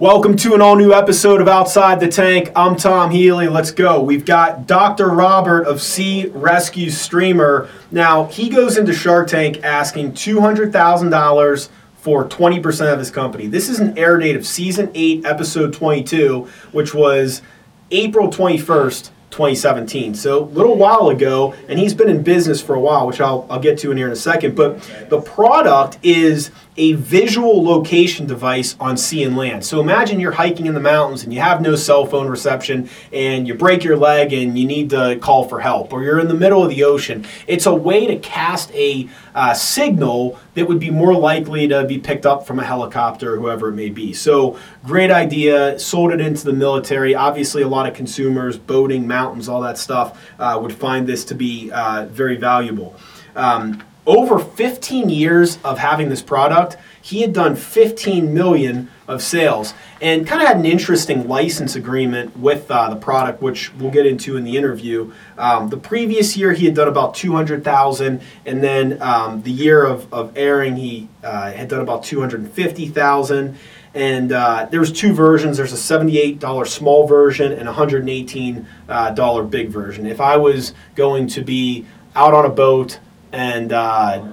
Welcome to an all new episode of Outside the Tank. I'm Tom Healy. Let's go. We've got Dr. Robert of Sea Rescue Streamer. Now, he goes into Shark Tank asking $200,000 for 20% of his company. This is an air date of season 8, episode 22, which was April 21st, 2017. So a little while ago, and he's been in business for a while, which I'll, I'll get to in here in a second. But the product is a visual location device on sea and land. So imagine you're hiking in the mountains and you have no cell phone reception and you break your leg and you need to call for help, or you're in the middle of the ocean. It's a way to cast a uh, signal that would be more likely to be picked up from a helicopter or whoever it may be. So great idea. Sold it into the military. Obviously, a lot of consumers, boating, mountains, all that stuff, uh, would find this to be uh, very valuable. Um, over 15 years of having this product, he had done 15 million of sales and kind of had an interesting license agreement with uh, the product, which we'll get into in the interview. Um, the previous year, he had done about 200,000, and then um, the year of, of airing, he uh, had done about 250,000. And uh, there's two versions. There's a $78 small version and a $118 uh, big version. If I was going to be out on a boat and uh,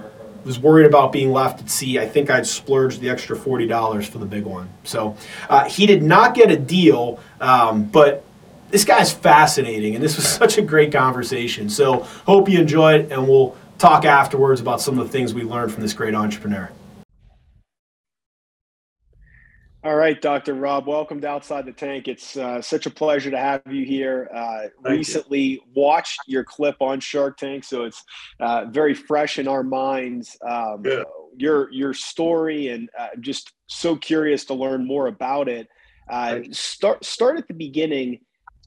was worried about being left at sea, I think I'd splurged the extra forty dollars for the big one. So uh, he did not get a deal, um, but this guy's fascinating, and this was such a great conversation. So hope you enjoyed, and we'll talk afterwards about some of the things we learned from this great entrepreneur. All right, Dr. Rob, welcome to Outside the Tank. It's uh, such a pleasure to have you here. Uh, recently you. watched your clip on Shark Tank, so it's uh, very fresh in our minds. Um, yeah. Your your story, and uh, just so curious to learn more about it. Uh, start start at the beginning.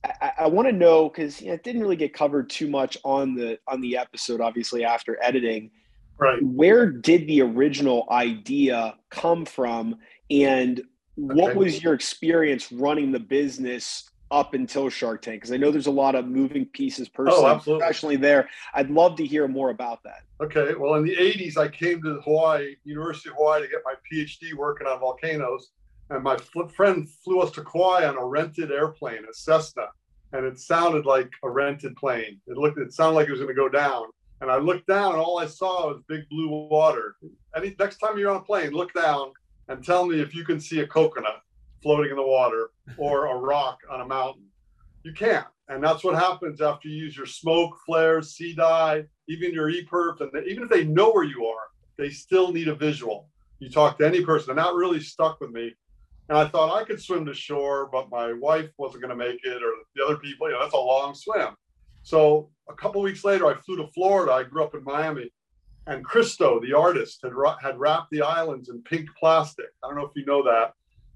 I, I want to know because you know, it didn't really get covered too much on the on the episode. Obviously, after editing, right? Where did the original idea come from? And what was your experience running the business up until Shark Tank? Because I know there's a lot of moving pieces personally, oh, professionally there. I'd love to hear more about that. Okay. Well, in the 80s, I came to Hawaii, University of Hawaii, to get my PhD working on volcanoes. And my friend flew us to Kauai on a rented airplane, a Cessna. And it sounded like a rented plane. It looked, it sounded like it was going to go down. And I looked down, and all I saw was big blue water. Any next time you're on a plane, look down and tell me if you can see a coconut floating in the water or a rock on a mountain. You can't. And that's what happens after you use your smoke, flares, sea dye, even your EPIRB. And even if they know where you are, they still need a visual. You talk to any person, and that really stuck with me. And I thought I could swim to shore, but my wife wasn't going to make it, or the other people. You know, that's a long swim. So a couple weeks later, I flew to Florida. I grew up in Miami, and Christo, the artist, had, had wrapped the islands in pink plastic. I don't know if you know that.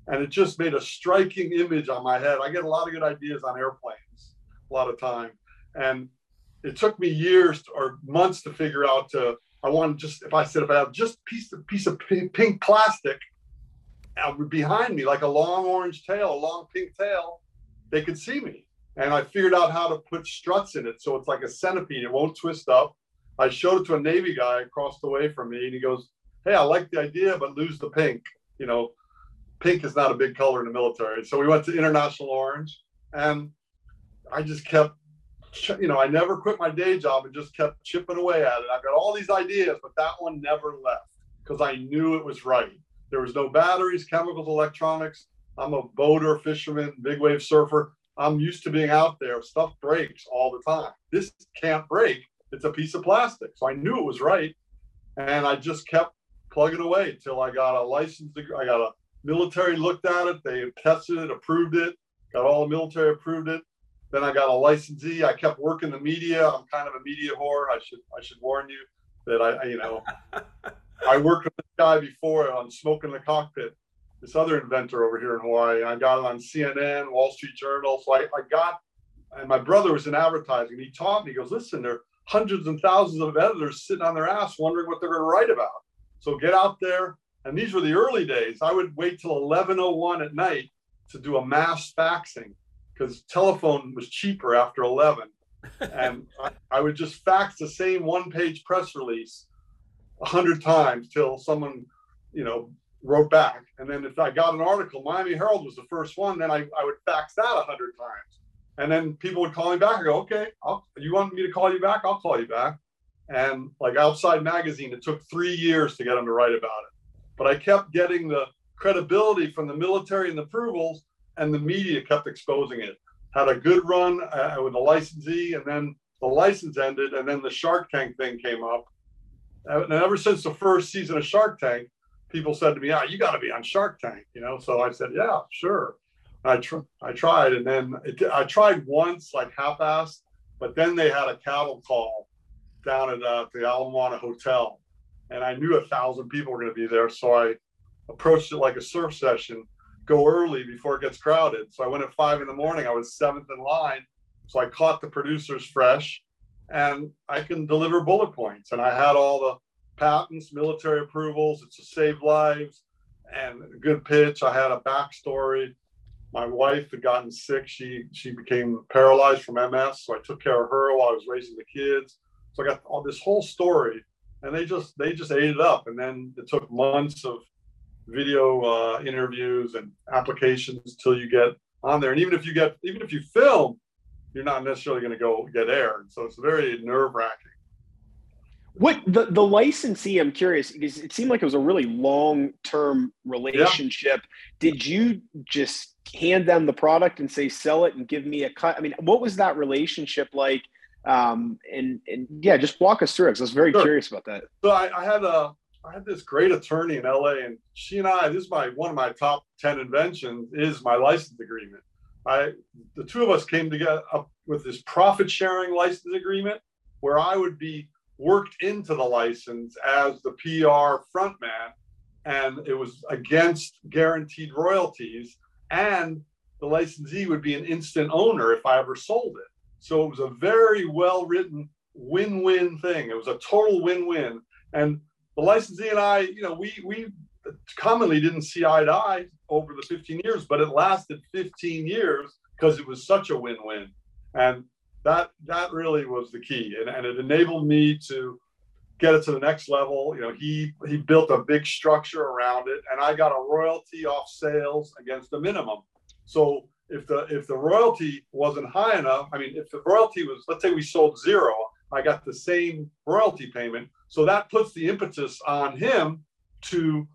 And it just made a striking image on my head. I get a lot of good ideas on airplanes a lot of time. And it took me years or months to figure out to, I wanted just, if I said, if I just piece of piece of pink, pink plastic uh, behind me, like a long orange tail, a long pink tail, they could see me. And I figured out how to put struts in it. So it's like a centipede. It won't twist up I showed it to a Navy guy across the way from me, and he goes, "Hey, I like the idea, but lose the pink. You know, pink is not a big color in the military." So we went to International Orange, and I just kept, you know, I never quit my day job and just kept chipping away at it. I've got all these ideas, but that one never left because I knew it was right. There was no batteries, chemicals, electronics. I'm a boater, fisherman, big wave surfer. I'm used to being out there. Stuff breaks all the time. This can't break it's a piece of plastic. So I knew it was right. And I just kept plugging away until I got a license. I got a military looked at it. They tested it, approved it, got all the military approved it. Then I got a licensee. I kept working the media. I'm kind of a media whore. I should I should warn you that I, you know I worked with this guy before on smoking the Cockpit, this other inventor over here in Hawaii. I got it on CNN, Wall Street Journal. So I, I got, and my brother was in advertising. He taught me. He goes, listen, there hundreds and thousands of editors sitting on their ass wondering what they're going to write about. So get out there. And these were the early days. I would wait till 11:01 at night to do a mass faxing because telephone was cheaper after 11. and I, I, would just fax the same one-page press release a hundred times till someone, you know, wrote back. And then if I got an article, Miami Herald was the first one, then I, I would fax that a hundred times. And then people would call me back. I go, okay, I'll, you want me to call you back? I'll call you back. And like Outside Magazine, it took three years to get them to write about it. But I kept getting the credibility from the military and the approvals, and the media kept exposing it. Had a good run uh, with the licensee, and then the license ended, and then the Shark Tank thing came up. And ever since the first season of Shark Tank, people said to me, "Yeah, you got to be on Shark Tank," you know. So I said, "Yeah, sure." I tr- I tried, and then it, I tried once, like half-assed, but then they had a cattle call down at uh, the Ala Moana Hotel, and I knew a thousand people were going to be there, so I approached it like a surf session. Go early before it gets crowded. So I went at five in the morning. I was seventh in line, so I caught the producers fresh, and I can deliver bullet points. And I had all the patents, military approvals. It's to save lives and good pitch. I had a backstory. My wife had gotten sick. She she became paralyzed from MS, so I took care of her while I was raising the kids. So I got all this whole story, and they just they just ate it up. And then it took months of video uh, interviews and applications till you get on there. And even if you get even if you film, you're not necessarily going to go get aired. So it's very nerve wracking. What the, the licensee, I'm curious because it seemed like it was a really long term relationship. Yeah. Did you just hand them the product and say, sell it and give me a cut? I mean, what was that relationship like? Um, and, and yeah, just walk us through it. I was very sure. curious about that. So I, I had a, I had this great attorney in LA and she and I, this is my, one of my top 10 inventions is my license agreement. I, the two of us came together up with this profit sharing license agreement where I would be worked into the license as the PR frontman, and it was against guaranteed royalties. And the licensee would be an instant owner if I ever sold it. So it was a very well written win win thing. It was a total win win. And the licensee and I, you know, we, we commonly didn't see eye to eye over the 15 years, but it lasted 15 years because it was such a win win. And that that really was the key and, and it enabled me to get it to the next level you know he he built a big structure around it and i got a royalty off sales against a minimum so if the if the royalty wasn't high enough i mean if the royalty was let's say we sold zero i got the same royalty payment so that puts the impetus on him to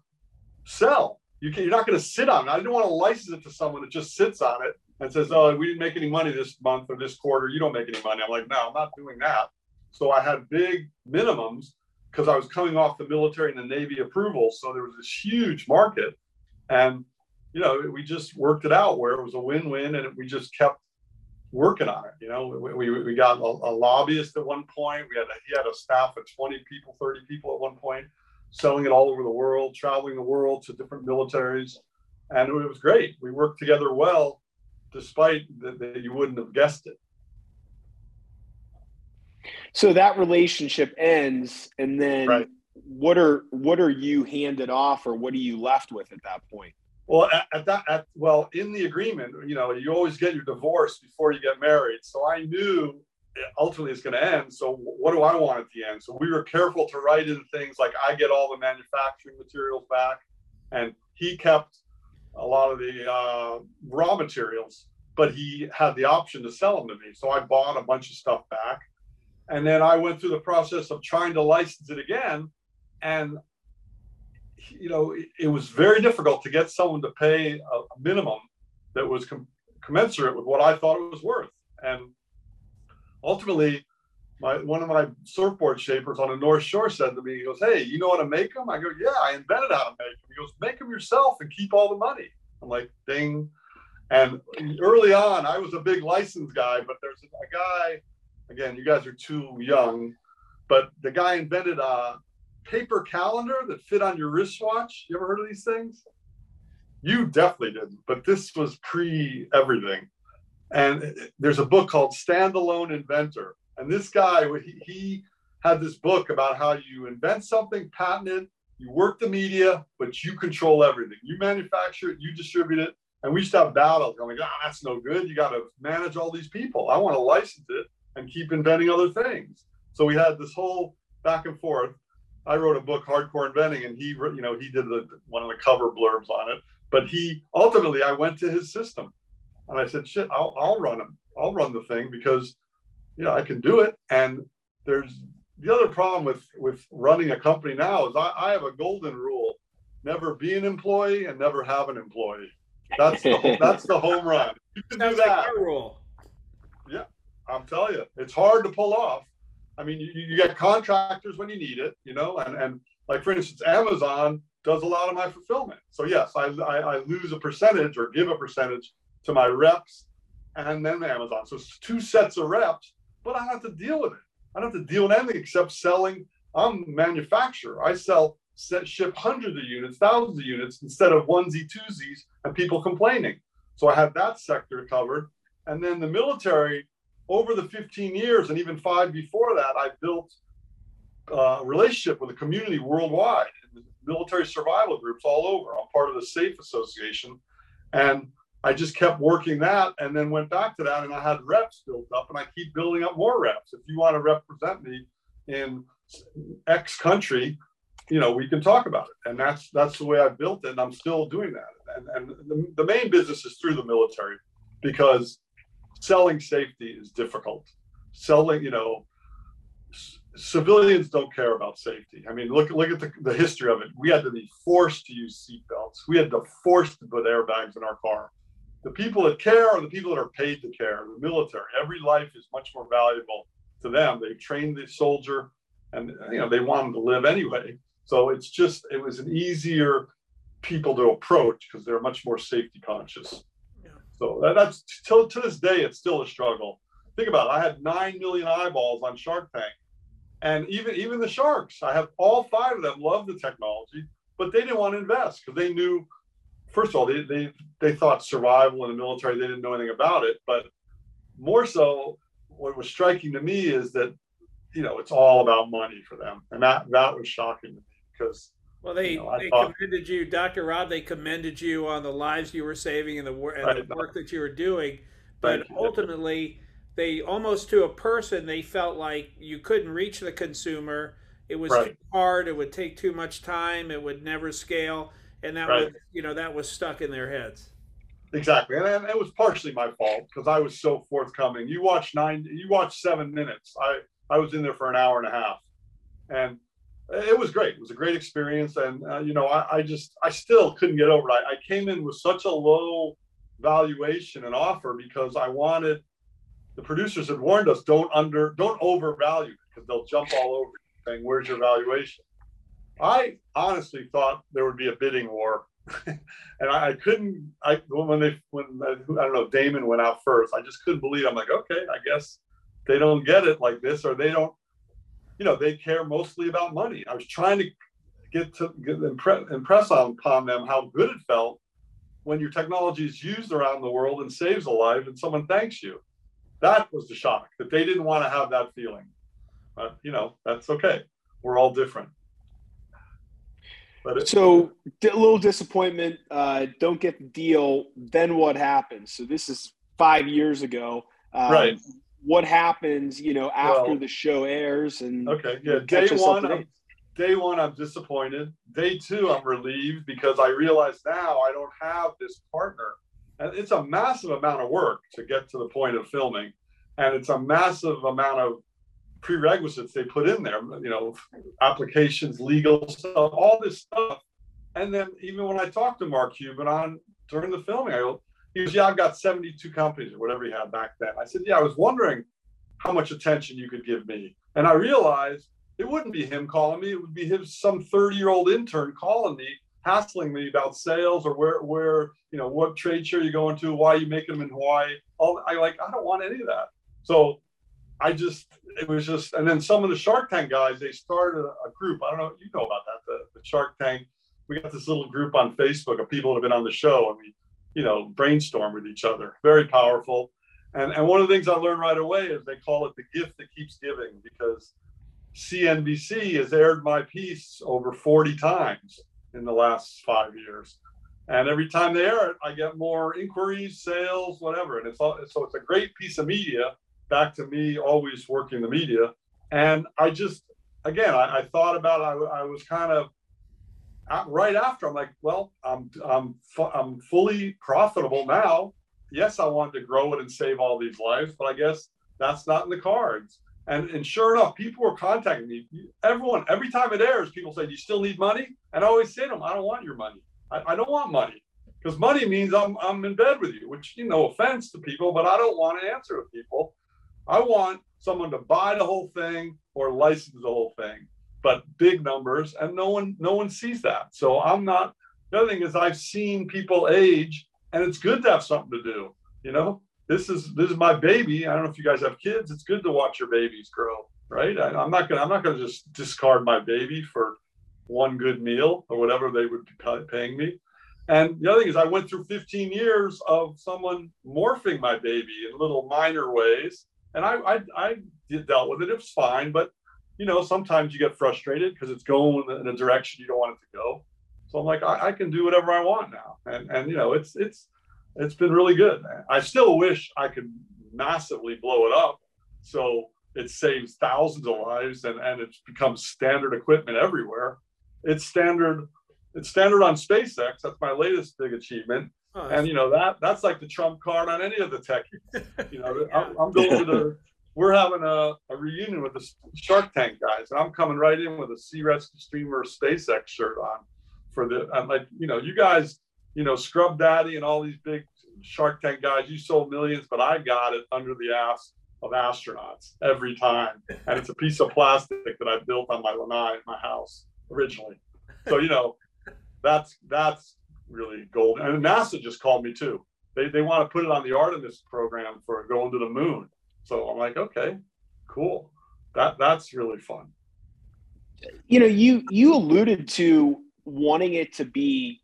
sell you can, you're not going to sit on it i didn't want to license it to someone that just sits on it and says, "Oh, we didn't make any money this month or this quarter. You don't make any money." I'm like, "No, I'm not doing that." So I had big minimums because I was coming off the military and the Navy approval. So there was this huge market, and you know, we just worked it out where it was a win-win, and we just kept working on it. You know, we, we, we got a, a, lobbyist at one point. We had a, he had a staff of 20 people, 30 people at one point, selling it all over the world, traveling the world to different militaries, and it was great. We worked together well despite that you wouldn't have guessed it. So that relationship ends, and then right. what are what are you handed off, or what are you left with at that point? Well, at, at that, at, well, in the agreement, you know, you always get your divorce before you get married. So I knew ultimately it's going to end. So what do I want at the end? So we were careful to write in things like I get all the manufacturing materials back, and he kept a lot of the uh, raw materials, but he had the option to sell them to me. So I bought a bunch of stuff back. And then I went through the process of trying to license it again. And, you know, it, it was very difficult to get someone to pay a, minimum that was com- commensurate with what I thought it was worth. And ultimately, my one of my surfboard shapers on the North Shore said to me, he goes, Hey, you know how to make them? I go, Yeah, I invented how to make them. He goes, Make them yourself and keep all the money. I'm like, Ding. And early on, I was a big license guy, but there's a guy, again, you guys are too young, but the guy invented a paper calendar that fit on your wristwatch. You ever heard of these things? You definitely didn't, but this was pre everything. And there's a book called Standalone Inventor and this guy, he, he had this book about how you invent something, patent it, you work the media, but you control everything. You manufacture it, you distribute it. And we used to have battles. Like, ah, oh, that's no good. You got to manage all these people. I want to license it and keep inventing other things. So we had this whole back and forth. I wrote a book, Hardcore Inventing, and he, you know, he did the one of the cover blurbs on it. But he ultimately, I went to his system, and I said, "Shit, I'll, I'll run him. I'll run the thing because, you know, I can do it." And there's the other problem with with running a company now is I, I have a golden rule: never be an employee and never have an employee. That's the that's the home run. You can do that. Like rule. I'm telling you, it's hard to pull off I mean, you, you get contractors when you need it, you know, and, and like for instance, Amazon does a lot of my fulfillment. So yes, I, I, I lose a percentage or give a percentage to my reps and then Amazon. So it's two sets of reps, but I don't have to deal with it. I don't have to deal with anything except selling. I'm a manufacturer. I sell set, ship hundreds of units, thousands of units instead of onesie twosies and people complaining. So I have that sector covered. And then the military, over the 15 years and even five before that, I built uh, a relationship with a community worldwide, military survival groups all over. I'm part of the SAFE Association. And I just kept working that and then went back to that and I had reps built up and I keep building up more reps. If you want to represent me in X country, you know, we can talk about it. And that's that's the way I built it. And I'm still doing that. And, and the, the main business is through the military because selling safety is difficult. Selling, you know, c- civilians don't care about safety. I mean, look look at the, the history of it. We had to be forced to use seatbelts. We had to force to put airbags in our car. The people that care are the people that are paid to care. The military. Every life is much more valuable to them. They trained the soldier, and you know they want them to live anyway. So it's just it was an easier people to approach because they're much more safety conscious. So that, that's till to this day, it's still a struggle. Think about it. I had nine million eyeballs on Shark Tank, and even even the sharks. I have all five of them love the technology, but they didn't want to invest because they knew. First of all, they, they they thought survival in the military. They didn't know anything about it, but more so, what was striking to me is that you know it's all about money for them, and that that was shocking to me because well, they, you know, they thought, commended you, Dr. Rob. They commended you on the lives you were saving and the, and right, the work that you were doing. But ultimately, they almost to a person, they felt like you couldn't reach the consumer. It was right. too hard. It would take too much time. It would never scale, and that right. was you know that was stuck in their heads. Exactly, and, and it was partially my fault because I was so forthcoming. You watched nine, you watched seven minutes. I I was in there for an hour and a half, and it was great. It was a great experience, and uh, you know, I, I, just I still couldn't get over it. I, I, came in with such a low valuation and offer because I wanted. The producers had warned us don't under don't overvalue because they'll jump all over you saying where's your valuation. I honestly thought there would be a bidding war, and I, I, couldn't. I when they when I don't know Daymond went out first, I just couldn't believe. I'm like, okay, I guess they don't get it like this, or they don't you know, they care mostly about money. I was trying to get to get impre- impress on, upon them how good it felt when your technology is used around the world and saves a life and someone thanks you. That was the shock that they didn't want to have that feeling. But, you know, that's okay. We're all different. But it, so a little disappointment. Uh, don't get the deal. Then what happens? So this is five years ago. Um, right what happens, you know, after well, the show airs and okay, yeah. Day one, I'm, day one, I'm disappointed. Day two, I'm relieved because I realize now I don't have this partner, and it's a massive amount of work to get to the point of filming, and it's a massive amount of prerequisites they put in there. You know, applications, legal stuff, all this stuff, and then even when I talked to Mark Cuban on during the filming, I go, he goes, Yeah, I've got 72 companies or whatever he had back then. I said, Yeah, I was wondering how much attention you could give me. And I realized it wouldn't be him calling me, it would be his some 30 year old intern calling me, hassling me about sales or where, where, you know, what trade show you're going to, why you making them in Hawaii. All I like, I don't want any of that. So I just, it was just, and then some of the Shark Tank guys, they started a, group. I don't know, you know about that, the, the Shark Tank. We got this little group on Facebook of people that have been on the show, and we you know, brainstorm with each other. Very powerful. And, and one of the things I learned right away is they call it the gift that keeps giving because CNBC has aired my piece over 40 times in the last five years. And every time they air it, I get more inquiries, sales, whatever. And it's all, so it's a great piece of media back to me always working the media. And I just, again, I, I thought about. I, I was kind of right after. I'm like, well, I'm I'm I'm fully profitable now. Yes, I wanted to grow it and save all these lives, but I guess that's not in the cards. And and sure enough, people were contacting me. Everyone, every time it airs, people say, "Do you still need money?" And I always say to them, "I don't want your money. I, I don't want money because money means I'm I'm in bed with you." Which, you know, offense to people, but I don't want to answer to people. I want someone to buy the whole thing or license the whole thing, but big numbers, and no one no one sees that. So I'm not. The other thing is I've seen people age, and it's good to have something to do. You know, this is this is my baby. I don't know if you guys have kids. It's good to watch your babies grow, right? I, am not gonna I'm not gonna just discard my baby for one good meal or whatever they would be paying me. And the other thing is, I went through 15 years of someone morphing my baby in little minor ways, and I I, I dealt with it. It was fine, but you know sometimes you get frustrated because it's going in a direction you don't want it to go. So I'm like, I, I can do whatever I want now, and and you know it's it's it's been really good. I still wish I could massively blow it up so it saves thousands of lives and, and it becomes standard equipment everywhere. It's standard, it's standard on SpaceX. That's my latest big achievement. Oh, and you know that that's like the trump card on any of the tech. You know, yeah. I'm, I'm, going to the. We're having a, a reunion with the Shark Tank guys, and I'm coming right in with a Sea Rescue Streamer SpaceX shirt on. For the, I'm like, you know, you guys you know, Scrub Daddy and all these big Shark Tank guys, you sold millions, but I got it under the ass of astronauts every time. And it's a piece of plastic that I built on my lanai in my house originally. So, you know, that's that's really gold. And NASA just called me too. They, they want to put it on the Artemis program for going to the moon. So I'm like, okay, cool. That that's really fun. You know, you you alluded to wanting it to be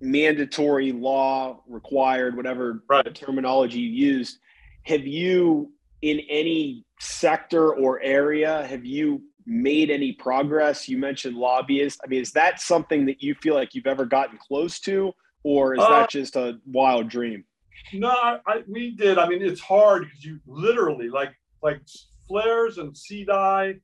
mandatory law required, whatever right. terminology you used. Have you, in any sector or area, have you made any progress? You mentioned lobbyists. I mean, is that something that you feel like you've ever gotten close to, or is uh, that just a wild dream? No, I, we did. I mean, it's hard because you literally like like flares and sea dye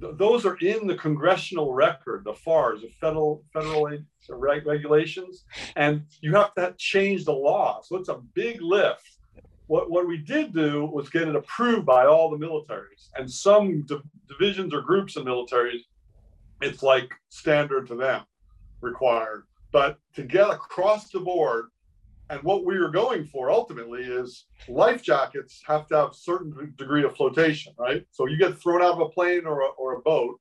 those are in the congressional record, the FARs, the federal federal regulations, and you have to change the law. So it's a big lift. What, what we did do was get it approved by all the militaries, and some divisions or groups of militaries, it's like standard to them, required. But to get across the board, and what we are going for ultimately is life jackets have to have certain degree of flotation, right? So you get thrown out of a plane or a, or a boat,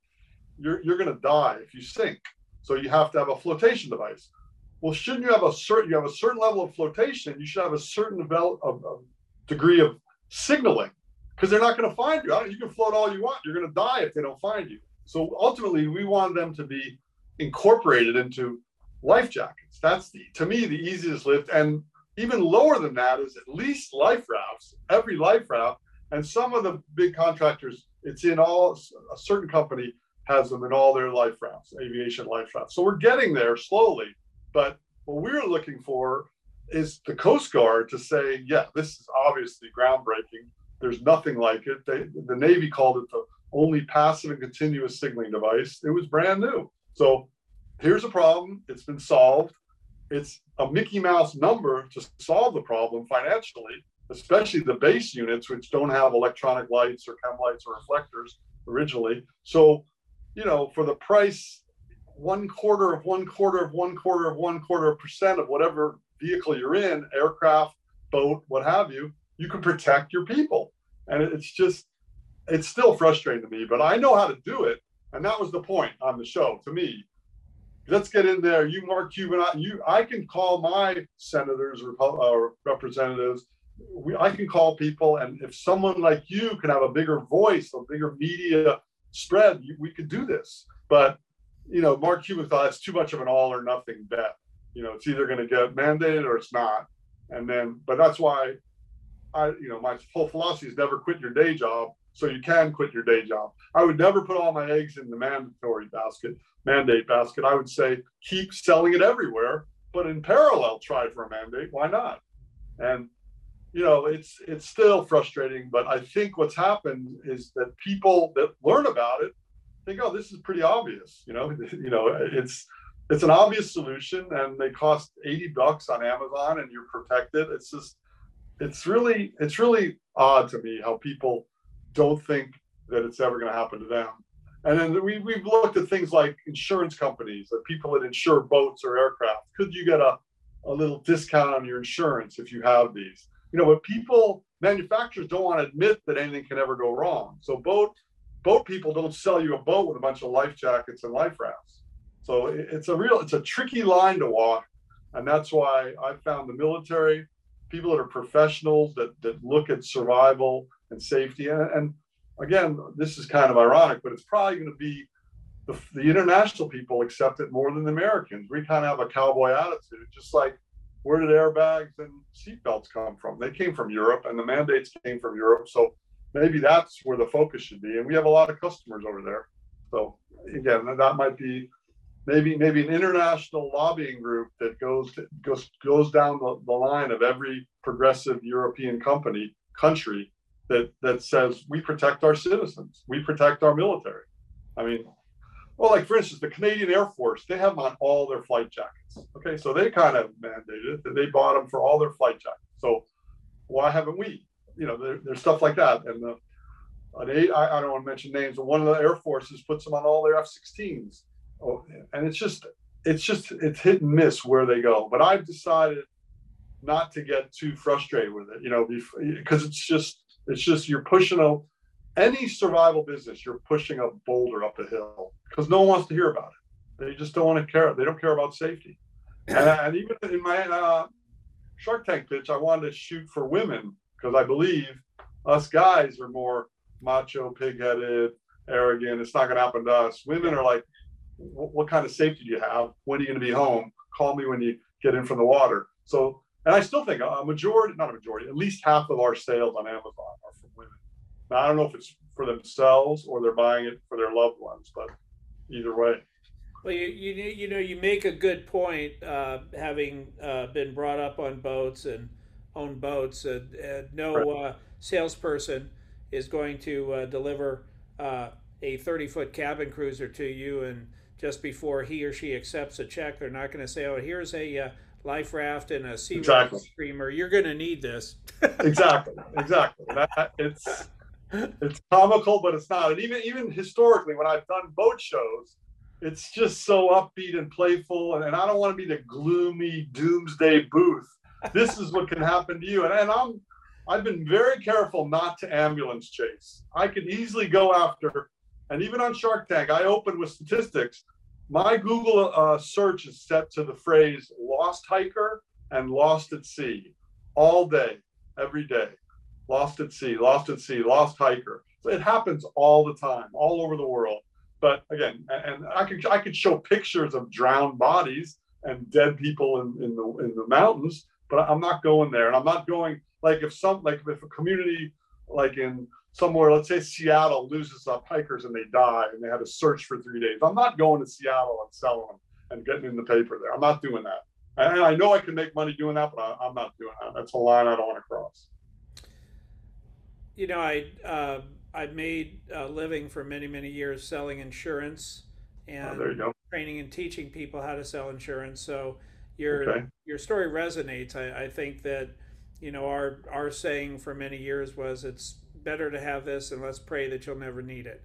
you're, you're going to die if you sink. So you have to have a flotation device. Well, shouldn't you have a certain you have a certain level of flotation? You should have a certain develop, of, of degree of signaling because they're not going to find you. You can float all you want. You're going to die if they don't find you. So ultimately, we want them to be incorporated into life jackets. That's the to me the easiest lift. And even lower than that is at least life rafts, every life raft. And some of the big contractors, it's in all a certain company has them in all their life rafts, aviation life rafts. So we're getting there slowly. But what we're looking for is the Coast Guard to say, yeah, this is obviously groundbreaking. There's nothing like it. They, the Navy called it the only passive and continuous signaling device. It was brand new. So here's a problem. It's been solved. It's a Mickey Mouse number to solve the problem financially, especially the base units, which don't have electronic lights or chem lights or reflectors originally. So, you know, for the price, one quarter of one quarter of one quarter of one quarter of percent of whatever vehicle you're in, aircraft, boat, what have you, you can protect your people. And it's just, it's still frustrating to me, but I know how to do it. And that was the point on the show to me let's get in there. You, Mark Cuban, you, I can call my senators or uh, representatives. We, I can call people, and if someone like you can have a bigger voice, a bigger media spread, you, we could do this. But you know, Mark Cuban thought it's too much of an all or nothing bet. You know, it's either going to get mandated or it's not. And then, but that's why I, you know, my whole philosophy is never quit your day job so you can quit your day job. I would never put all my eggs in the mandatory basket, mandate basket. I would say keep selling it everywhere, but in parallel, try for a mandate. Why not? And you know, it's it's still frustrating, but I think what's happened is that people that learn about it think, oh, this is pretty obvious. You know, you know, it's it's an obvious solution, and they cost eighty bucks on Amazon, and you're protected. It's just, it's really, it's really odd to me how people don't think that it's ever going to happen to them. And then we, we've looked at things like insurance companies, that people that insure boats or aircraft. Could you get a, a little discount on your insurance if you have these? You know, but people, manufacturers don't want to admit that anything can ever go wrong. So boat boat people don't sell you a boat with a bunch of life jackets and life rafts. So it's a real, it's a tricky line to walk. And that's why I found the military, people that are professionals that, that look at survival and safety. And, and again, this is kind of ironic, but it's probably going to be the, the international people accept it more than the Americans. We kind of have a cowboy attitude, just like where did airbags and seatbelts come from? They came from Europe, and the mandates came from Europe. So maybe that's where the focus should be. And we have a lot of customers over there. So again, that might be maybe maybe an international lobbying group that goes to, goes goes down the, the line of every progressive European company country that that says we protect our citizens, we protect our military. I mean, well, like for instance, the Canadian Air Force, they have them on all their flight jackets. Okay, so they kind of mandated it, they bought them for all their flight jackets. So why haven't we? You know, there, there's stuff like that. And the an eight, I, I don't want to mention names, but one of the Air Forces puts them on all their F-16s. Oh, and it's just it's just it's hit and miss where they go. But I've decided not to get too frustrated with it, you know, because it's just it's just you're pushing a any survival business, you're pushing a boulder up a hill because no one wants to hear about it. They just don't want to care. They don't care about safety. And, and even in my uh, Shark Tank pitch, I wanted to shoot for women because I believe us guys are more macho, pig-headed, arrogant. It's not going to happen to us. Women are like, what kind of safety do you have? When are you going to be home? Call me when you get in from the water. So and I still think a majority, not a majority, at least half of our sales on Amazon are from women. Now, I don't know if it's for themselves or they're buying it for their loved ones, but either way. Well, you, you, you know, you make a good point, uh, having uh, been brought up on boats and own boats. And, and no uh, salesperson is going to uh, deliver uh, a 30 foot cabin cruiser to you. And just before he or she accepts a check, they're not going to say, oh, here's a uh, life raft and a sea exactly. streamer. You're going to need this. exactly, exactly. That, it's it's comical, but it's not. And even even historically, when I've done boat shows, it's just so upbeat and playful. And, and I don't want to be the gloomy doomsday booth. This is what can happen to you. And, and I'm I've been very careful not to ambulance chase. I could easily go after, and even on Shark Tank, I opened with statistics my Google uh, search is set to the phrase lost hiker and lost at sea all day, every day. Lost at sea, lost at sea, lost hiker. So it happens all the time, all over the world. But again, and I could I could show pictures of drowned bodies and dead people in, in the in the mountains, but I'm not going there. And I'm not going like if some like if a community like in somewhere, let's say Seattle loses up hikers and they die and they had to search for three days. I'm not going to Seattle and selling them and getting in the paper there. I'm not doing that. And I know I can make money doing that, but I, am not doing that. That's a line I don't want to cross. You know, I uh, I made a living for many many years selling insurance and oh, training and teaching people how to sell insurance. So your okay. your story resonates. I, I think that you know our our saying for many years was it's better to have this and let's pray that you'll never need it.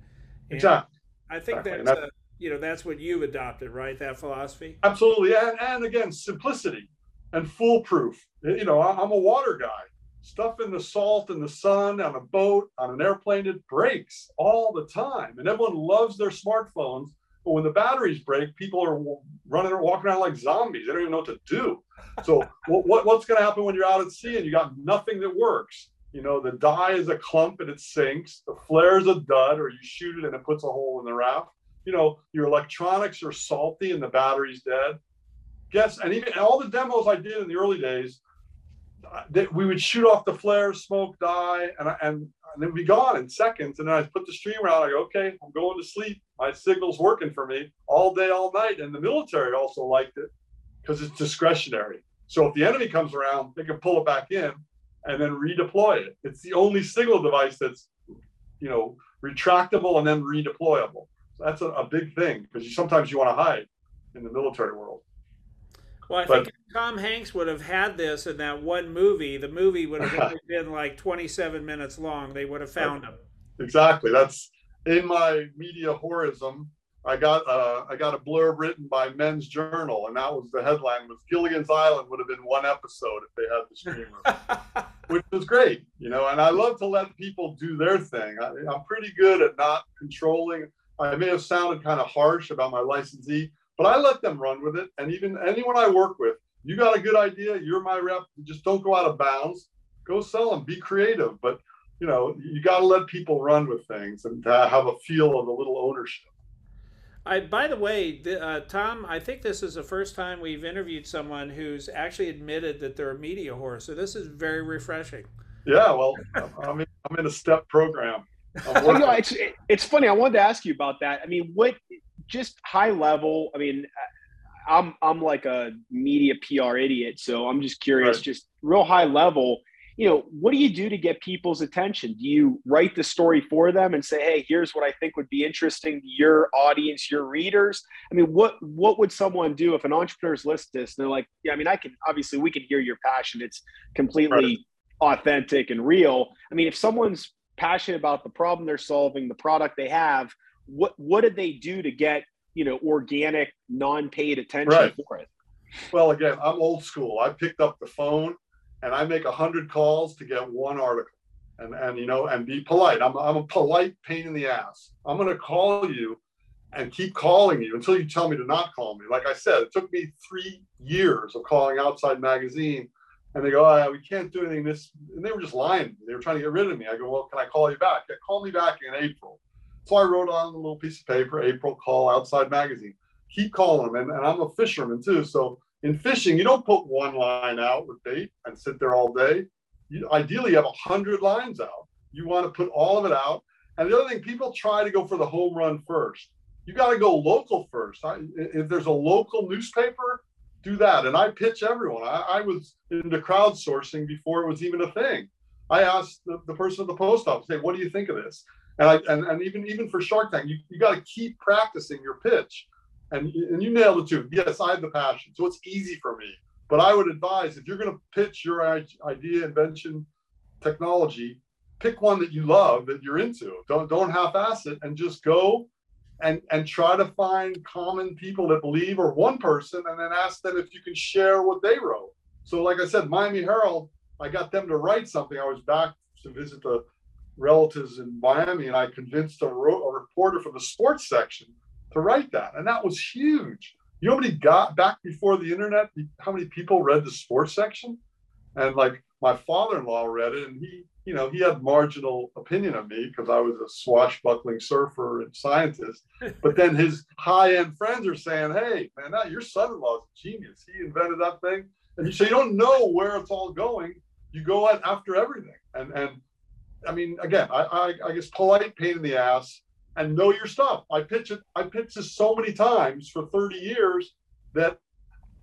And exactly. I think exactly. that's, a, you know that's what you've adopted, right? That philosophy. Absolutely, and and again, simplicity and foolproof. You know, I'm a water guy. Stuff in the salt in the sun on a boat on an airplane it breaks all the time, and everyone loves their smartphones. But when the batteries break, people are running or walking around like zombies. They don't even know what to do. So, what, what, what's going to happen when you're out at sea and you got nothing that works? You know, the dye is a clump and it sinks. The flare is a dud, or you shoot it and it puts a hole in the raft. You know, your electronics are salty and the battery's dead. Guess, and even and all the demos I did in the early days, that we would shoot off the flare, smoke, dye, and and and then be gone in seconds. And then I put the streamer out. I go, okay, I'm going to sleep. My signal's working for me all day, all night. And the military also liked it because it's discretionary. So if the enemy comes around, they can pull it back in and then redeploy it. It's the only signal device that's, you know, retractable and then redeployable. So that's a, a big thing because you, sometimes you want to hide in the military world. Well, I but, think Tom Hanks would have had this in that one movie. The movie would have only been like 27 minutes long. They would have found him. Exactly. That's in my media horism. I got uh, I got a blurb written by Men's Journal, and that was the headline was Gilligan's Island would have been one episode if they had the streamer, which was great, you know. And I love to let people do their thing. I, I'm pretty good at not controlling. I may have sounded kind of harsh about my licensee, but I let them run with it. And even anyone I work with, you got a good idea, you're my rep. Just don't go out of bounds. Go sell them. Be creative, but you know you got to let people run with things and have a feel of a little ownership. I, by the way, uh, Tom, I think this is the first time we've interviewed someone who's actually admitted that they're a media whore. So this is very refreshing. Yeah, well, I'm in, I'm in a step program. you know, it's it's funny. I wanted to ask you about that. I mean, what just high level? I mean, I'm I'm like a media PR idiot, so I'm just curious, right. just real high level you know, what do you do to get people's attention? Do you write the story for them and say, "Hey, here's what I think would be interesting to your audience, your readers"? I mean, what what would someone do if an entrepreneur's list this and they're like, "Yeah, I mean, I can obviously we can hear your passion. It's completely right. authentic and real." I mean, if someone's passionate about the problem they're solving, the product they have, what what did they do to get you know organic, non-paid attention right. for it? Well, again, I'm old school. I picked up the phone and I make a hundred calls to get one article. And, and you know, and be polite. I'm, I'm a polite pain in the ass. I'm going to call you and keep calling you until you tell me to not call me. Like I said, it took me three years of calling Outside Magazine, and they go, oh, "We can't do anything." This, and they were just lying. They were trying to get rid of me. I go, "Well, can I call you back?" Yeah, call me back in April. So I wrote on a little piece of paper, April call Outside Magazine. Keep calling them, and, and I'm a fisherman too, so in fishing, you don't put one line out with bait and sit there all day. You, ideally, you have a hundred lines out. You want to put all of it out. And the other thing, people try to go for the home run first. You got to go local first. I, if there's a local newspaper, do that. And I pitch everyone. I, I, was into crowdsourcing before it was even a thing. I asked the, the person at the post office, "Hey, what do you think of this?" And I and, and even even for Shark Tank, you, you got to keep practicing your pitch and, and you nailed it too. Yes, I have the passion, so it's easy for me. But I would advise if you're going to pitch your idea, invention, technology, pick one that you love that you're into. Don't don't half-ass it and just go and and try to find common people that believe or one person and then ask them if you can share what they wrote. So like I said, Miami Herald, I got them to write something. I was back to visit the relatives in Miami and I convinced a, ro- a reporter from the sports section to write that. And that was huge. You know, nobody got back before the internet, how many people read the sports section? And like my father-in-law read it and he, you know, he had marginal opinion of me because I was a swashbuckling surfer and scientist. But then his high-end friends are saying, hey, man, now your son-in-law is a genius. He invented that thing. And so you don't know where it's all going. You go after everything. And and I mean, again, I, I, I guess polite pain in the ass and know your stuff. I pitch it. I pitched this so many times for 30 years that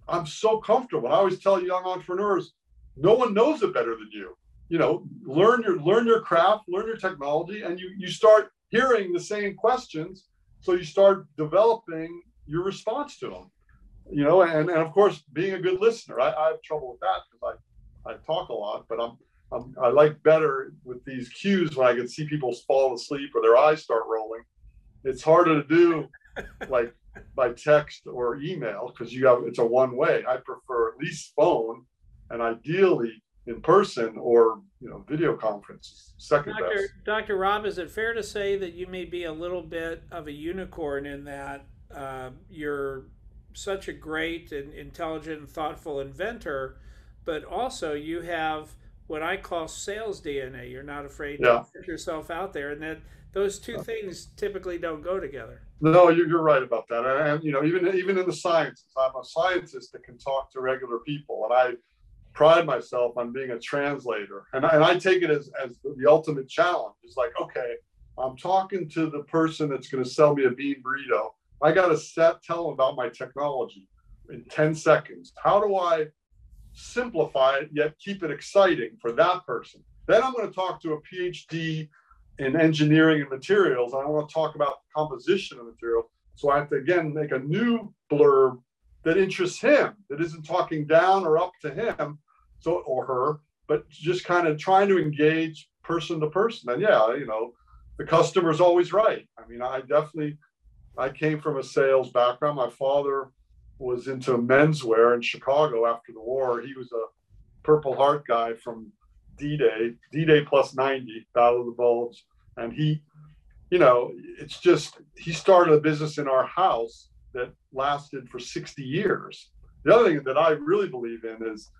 I'm so comfortable. I always tell young entrepreneurs, no one knows it better than you. You know, learn your learn your craft, learn your technology, and you you start hearing the same questions. So you start developing your response to them. You know, and, and of course being a good listener. I, I have trouble with that because I, I talk a lot, but I'm um, I like better with these cues when I can see people fall asleep or their eyes start rolling. It's harder to do like by text or email because you have it's a one way. I prefer at least phone and ideally in person or you know video conference second Dr. best. Dr. Rob, is it fair to say that you may be a little bit of a unicorn in that uh, you're such a great and intelligent and thoughtful inventor, but also you have what I call sales DNA. You're not afraid yeah. to put yourself out there, and that those two things typically don't go together. No, you're, you're right about that. And you know, even even in the sciences, I'm a scientist that can talk to regular people, and I pride myself on being a translator. And I, and I take it as as the ultimate challenge. It's like, okay, I'm talking to the person that's going to sell me a bean burrito. I got to set tell them about my technology in 10 seconds. How do I simplify it yet keep it exciting for that person. Then I'm going to talk to a PhD in engineering and materials. And I want to talk about composition of material. So I have to again make a new blurb that interests him, that isn't talking down or up to him, so or her, but just kind of trying to engage person to person. And yeah, you know, the customer's always right. I mean, I definitely I came from a sales background. My father was into menswear in Chicago after the war. He was a Purple Heart guy from D-Day, D-Day plus 90, Battle of the Bulge. And he, you know, it's just, he started a business in our house that lasted for 60 years. The other thing that I really believe in is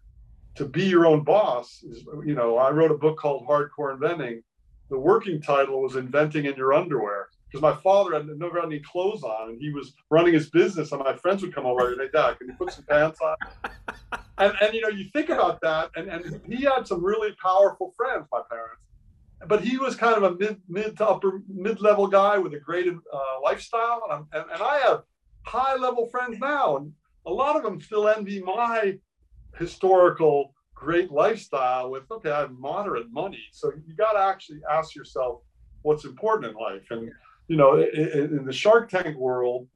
to be your own boss. Is, you know, I wrote a book called Hardcore Inventing. The working title was Inventing in Your Underwear because my father had never had any clothes on and he was running his business and my friends would come over and say, Dad, can you put some pants on? and, and you know, you think about that and, and he had some really powerful friends, my parents. But he was kind of a mid mid to upper mid level guy with a great uh, lifestyle, and, and and I have high level friends now, and a lot of them still envy my historical great lifestyle with okay, I have moderate money. So you got to actually ask yourself what's important in life, and you know, in, in the Shark Tank world,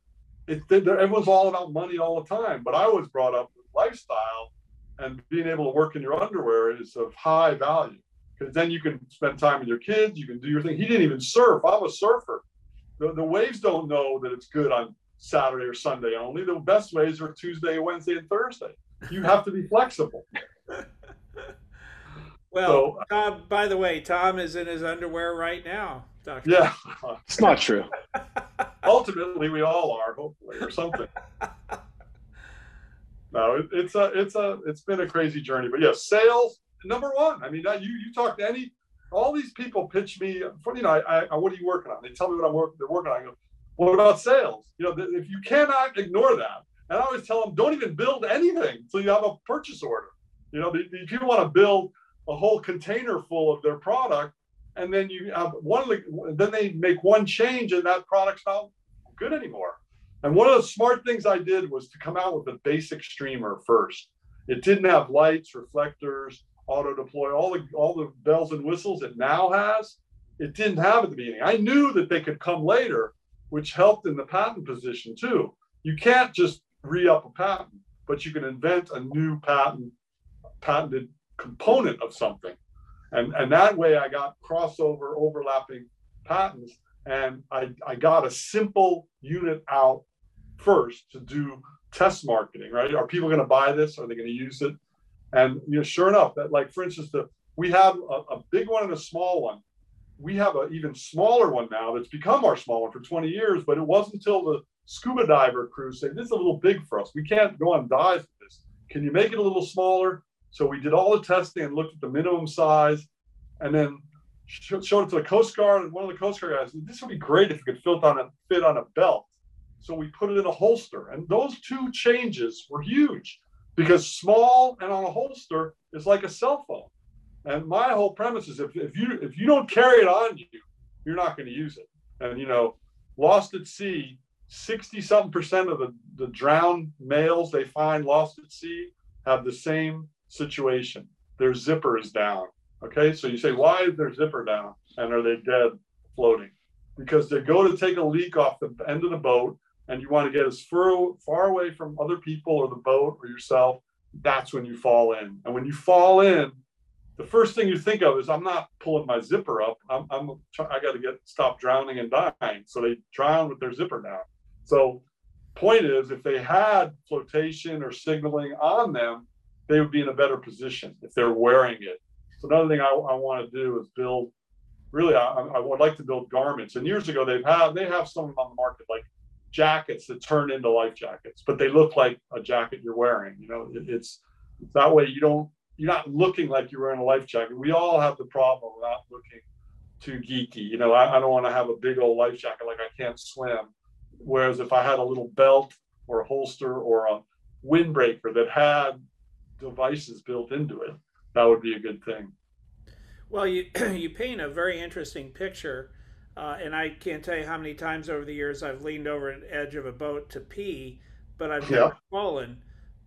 it, was all about money all the time. But I was brought up with lifestyle, and being able to work in your underwear is of high value because then you can spend time with your kids. You can do your thing. He didn't even surf. I'm a surfer. The, the waves don't know that it's good on Saturday or Sunday only. The best waves are Tuesday, Wednesday, and Thursday. You have to be flexible. Well, so, uh, Tom, by the way, Tom is in his underwear right now. Doctor. Yeah, it's not true. Ultimately, we all are, hopefully, or something. no, it, it's a, it's a, it's been a crazy journey, but yeah, sales number one. I mean, you you talk to any, all these people pitch me. For, you know, I, I, what are you working on? They tell me what I'm working. They're working on. I go, what about sales? You know, if you cannot ignore that, and I always tell them, don't even build anything until you have a purchase order. You know, the, the people want to build a whole container full of their product and then you have one then they make one change and that product's not good anymore. And one of the smart things i did was to come out with the basic streamer first. It didn't have lights reflectors auto deploy all the all the bells and whistles it now has. It didn't have at the beginning. I knew that they could come later which helped in the patent position too. You can't just re-up a patent but you can invent a new patent patented component of something. And and that way I got crossover overlapping patents and I, I got a simple unit out first to do test marketing right? Are people going to buy this? Are they going to use it? And you know sure enough that like for instance the we have a, a big one and a small one. We have an even smaller one now that's become our small one for 20 years but it wasn't until the scuba diver crew said this is a little big for us. We can't go on dives with this. Can you make it a little smaller so we did all the testing and looked at the minimum size and then showed it to the Coast Guard. And one of the Coast Guard guys, this would be great if it could fit on a, fit on a belt. So we put it in a holster. And those two changes were huge because small and on a holster is like a cell phone. And my whole premise is if, if you if you don't carry it on you, you're not going to use it. And you know, lost at sea, 60 something percent of the, the drowned males they find lost at sea have the same situation. Their zipper is down. Okay, so you say, why is their zipper down and are they dead floating? Because they go to take a leak off the end of the boat and you want to get as far, far away from other people or the boat or yourself. That's when you fall in. And when you fall in, the first thing you think of is I'm not pulling my zipper up. I'm, I'm I got to get stop drowning and dying. So they drown with their zipper down. So point is, if they had flotation or signaling on them, they would be in a better position if they're wearing it. So another thing I, I want to do is build. Really, I, I would like to build garments. And years ago, they've had they have some on the market like jackets that turn into life jackets, but they look like a jacket you're wearing. You know, it, it's that way you don't you're not looking like you're wearing a life jacket. We all have the problem of not looking too geeky. You know, I, I don't want to have a big old life jacket like I can't swim. Whereas if I had a little belt or a holster or a windbreaker that had devices built into it, that would be a good thing. Well, you you paint a very interesting picture, uh, and I can't tell you how many times over the years I've leaned over an edge of a boat to pee, but I've never yeah. fallen.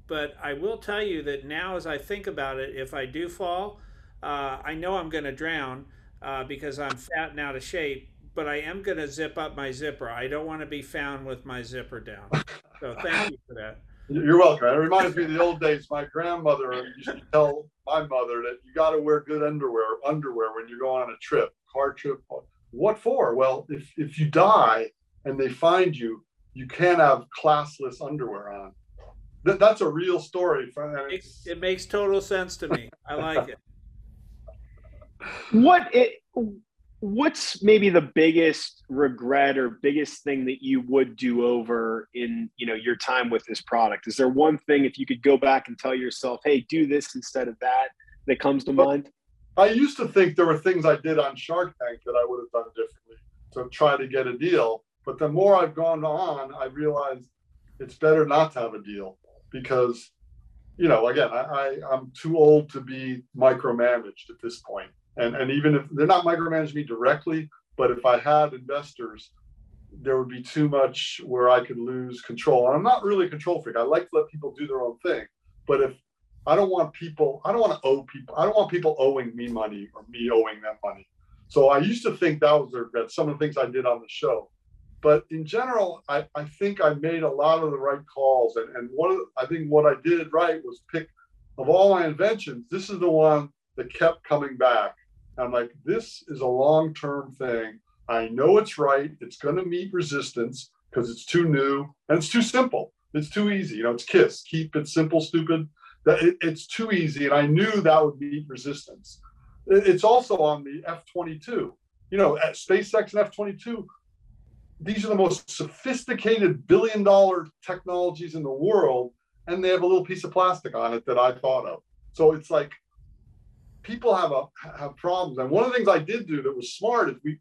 But I will tell you that now, as I think about it, if I do fall, uh, I know I'm going to drown. uh, because I'm fat and out of shape. But I am going to zip up my zipper. I don't want to be found with my zipper down. So thank you for that. You're welcome. It reminds me of the old days. My grandmother used to tell my mother that you got to wear good underwear, underwear when you go on a trip, car trip. What for? Well, if if you die and they find you, you can't have classless underwear on. That, that's a real story. It, it makes total sense to me. I like it. What it what's maybe the biggest regret or biggest thing that you would do over in you know your time with this product? Is there one thing if you could go back and tell yourself hey do this instead of that that comes to mind? I used to think there were things i did on shark tank that i would have done differently to try to get a deal. But the more i've gone on i realized it's better not to have a deal because you know again i, I i'm too old to be micromanaged at this point and, and even if they're not micromanaging me directly, but if I had investors, there would be too much where I could lose control. And I'm not really a control freak. I like to let people do their own thing. But if I don't want people, I don't want to owe people, I don't want people owing me money or me owing them money. So I used to think that was some of the things I did on the show. But in general, I, I think I made a lot of the right calls. And, and one of the, I think what I did right was pick of all my inventions, this is the one that kept coming back I'm like, this is a long term thing. I know it's right. It's going to meet resistance because it's too new and it's too simple. It's too easy. You know, it's KISS. Keep it simple, stupid. It's too easy, and I knew that would meet resistance. It's also on the F-22. You know, at SpaceX and F-22, these are the most sophisticated billion-dollar technologies in the world, and they have a little piece of plastic on it that I thought of. So it's like people have a have problems. And one of the things I did do that was smart is we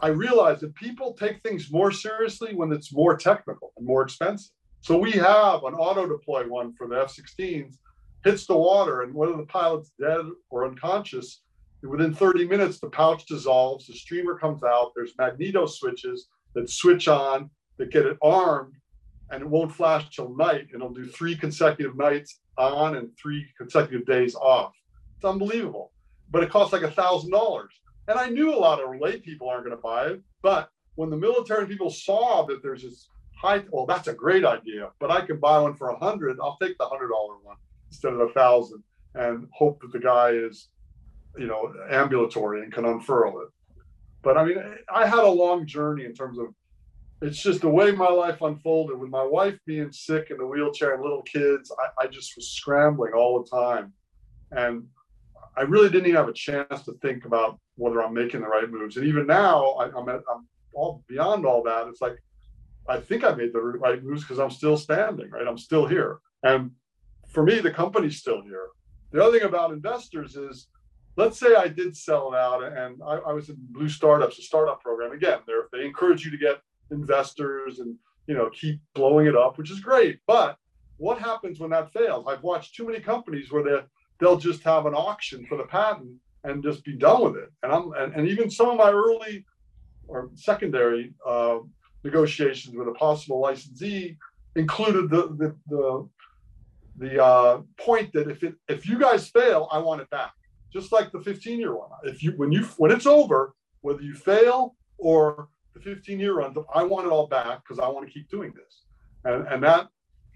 I realized that people take things more seriously when it's more technical and more expensive. So we have an auto deploy one for the F-16s, hits the water, and whether the pilot's dead or unconscious, within 30 minutes the pouch dissolves, the streamer comes out. There's magneto switches that switch on that get it armed, and it won't flash till night, and it'll do three consecutive nights on and three consecutive days off. It's unbelievable. But it costs like a thousand dollars. And I knew a lot of lay people aren't going to buy it. But when the military people saw that there's this high, well, that's a great idea. But I can buy one for a hundred. I'll take the hundred dollar one instead of a thousand, and hope that the guy is, you know, ambulatory and can unfurl it. But I mean, I had a long journey in terms of it's just the way my life unfolded with my wife being sick in the wheelchair and little kids. I, I just was scrambling all the time. And I really didn't even have a chance to think about whether I'm making the right moves. And even now, I, am at, I'm all beyond all that. It's like I think I made the right moves because I'm still standing, right? I'm still here, and for me, the company's still here. The other thing about investors is, let's say I did sell it out, and I, I was in Blue Startups, a startup program. Again, they encourage you to get investors and you know keep blowing it up, which is great. But what happens when that fails? I've watched too many companies where they they'll just have an auction for the patent and just be done with it. And I'm and, and even some of my early or secondary uh, negotiations with a possible licensee included the the the, the uh, point that if it if you guys fail, I want it back. Just like the 15 year one. If you when you when it's over, whether you fail or the 15 year run, I want it all back because I want to keep doing this. And and that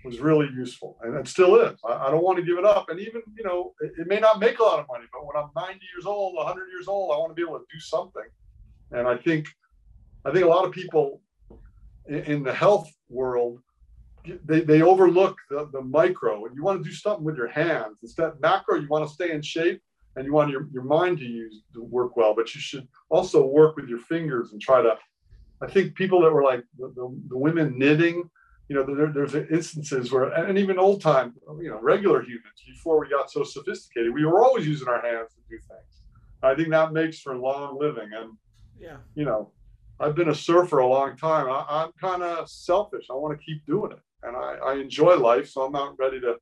was really useful and it still is. I, I, don't want to give it up. And even, you know, it, it, may not make a lot of money, but when I'm 90 years old, 100 years old, I want to be able to do something. And I think, I think a lot of people in, in the health world, they, they overlook the, the micro and you want to do something with your hands instead macro, you want to stay in shape and you want your, your mind to use to work well, but you should also work with your fingers and try to, I think people that were like the, the, the women knitting, you know, there, there's instances where, and even old time, you know, regular humans, before we got so sophisticated, we were always using our hands to do things. I think that makes for long living. And, yeah, you know, I've been a surfer a long time. I, am kind of selfish. I want to keep doing it. And I, I enjoy life. So I'm not ready to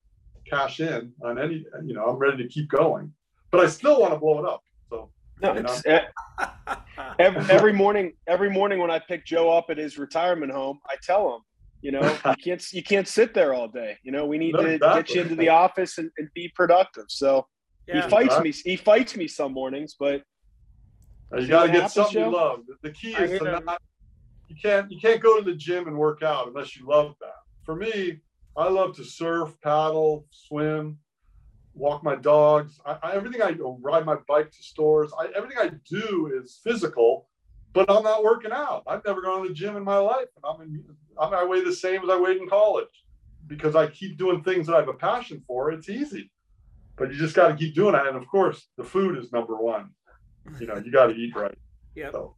cash in on any, you know, I'm ready to keep going. But I still want to blow it up. So, no, you know? Eh, every, every morning, every morning when I pick Joe up at his retirement home, I tell him, you know, you can't you can't sit there all day. You know, we need no, to exactly. get you into the office and, and be productive. So yeah, he fights me. He fights me some mornings, but You got to get something you love. The key is to not. You can't you can't go to the gym and work out unless you love that. For me, I love to surf, paddle, swim, walk my dogs. I, I, everything I do, ride my bike to stores. I, everything I do is physical, but I'm not working out. I've never gone to the gym in my life, and I'm in, I'm, I weigh the same as I weighed in college because I keep doing things that I have a passion for. It's easy, but you just got to keep doing it. And of course, the food is number one. You know, you got to eat right. Yeah. So.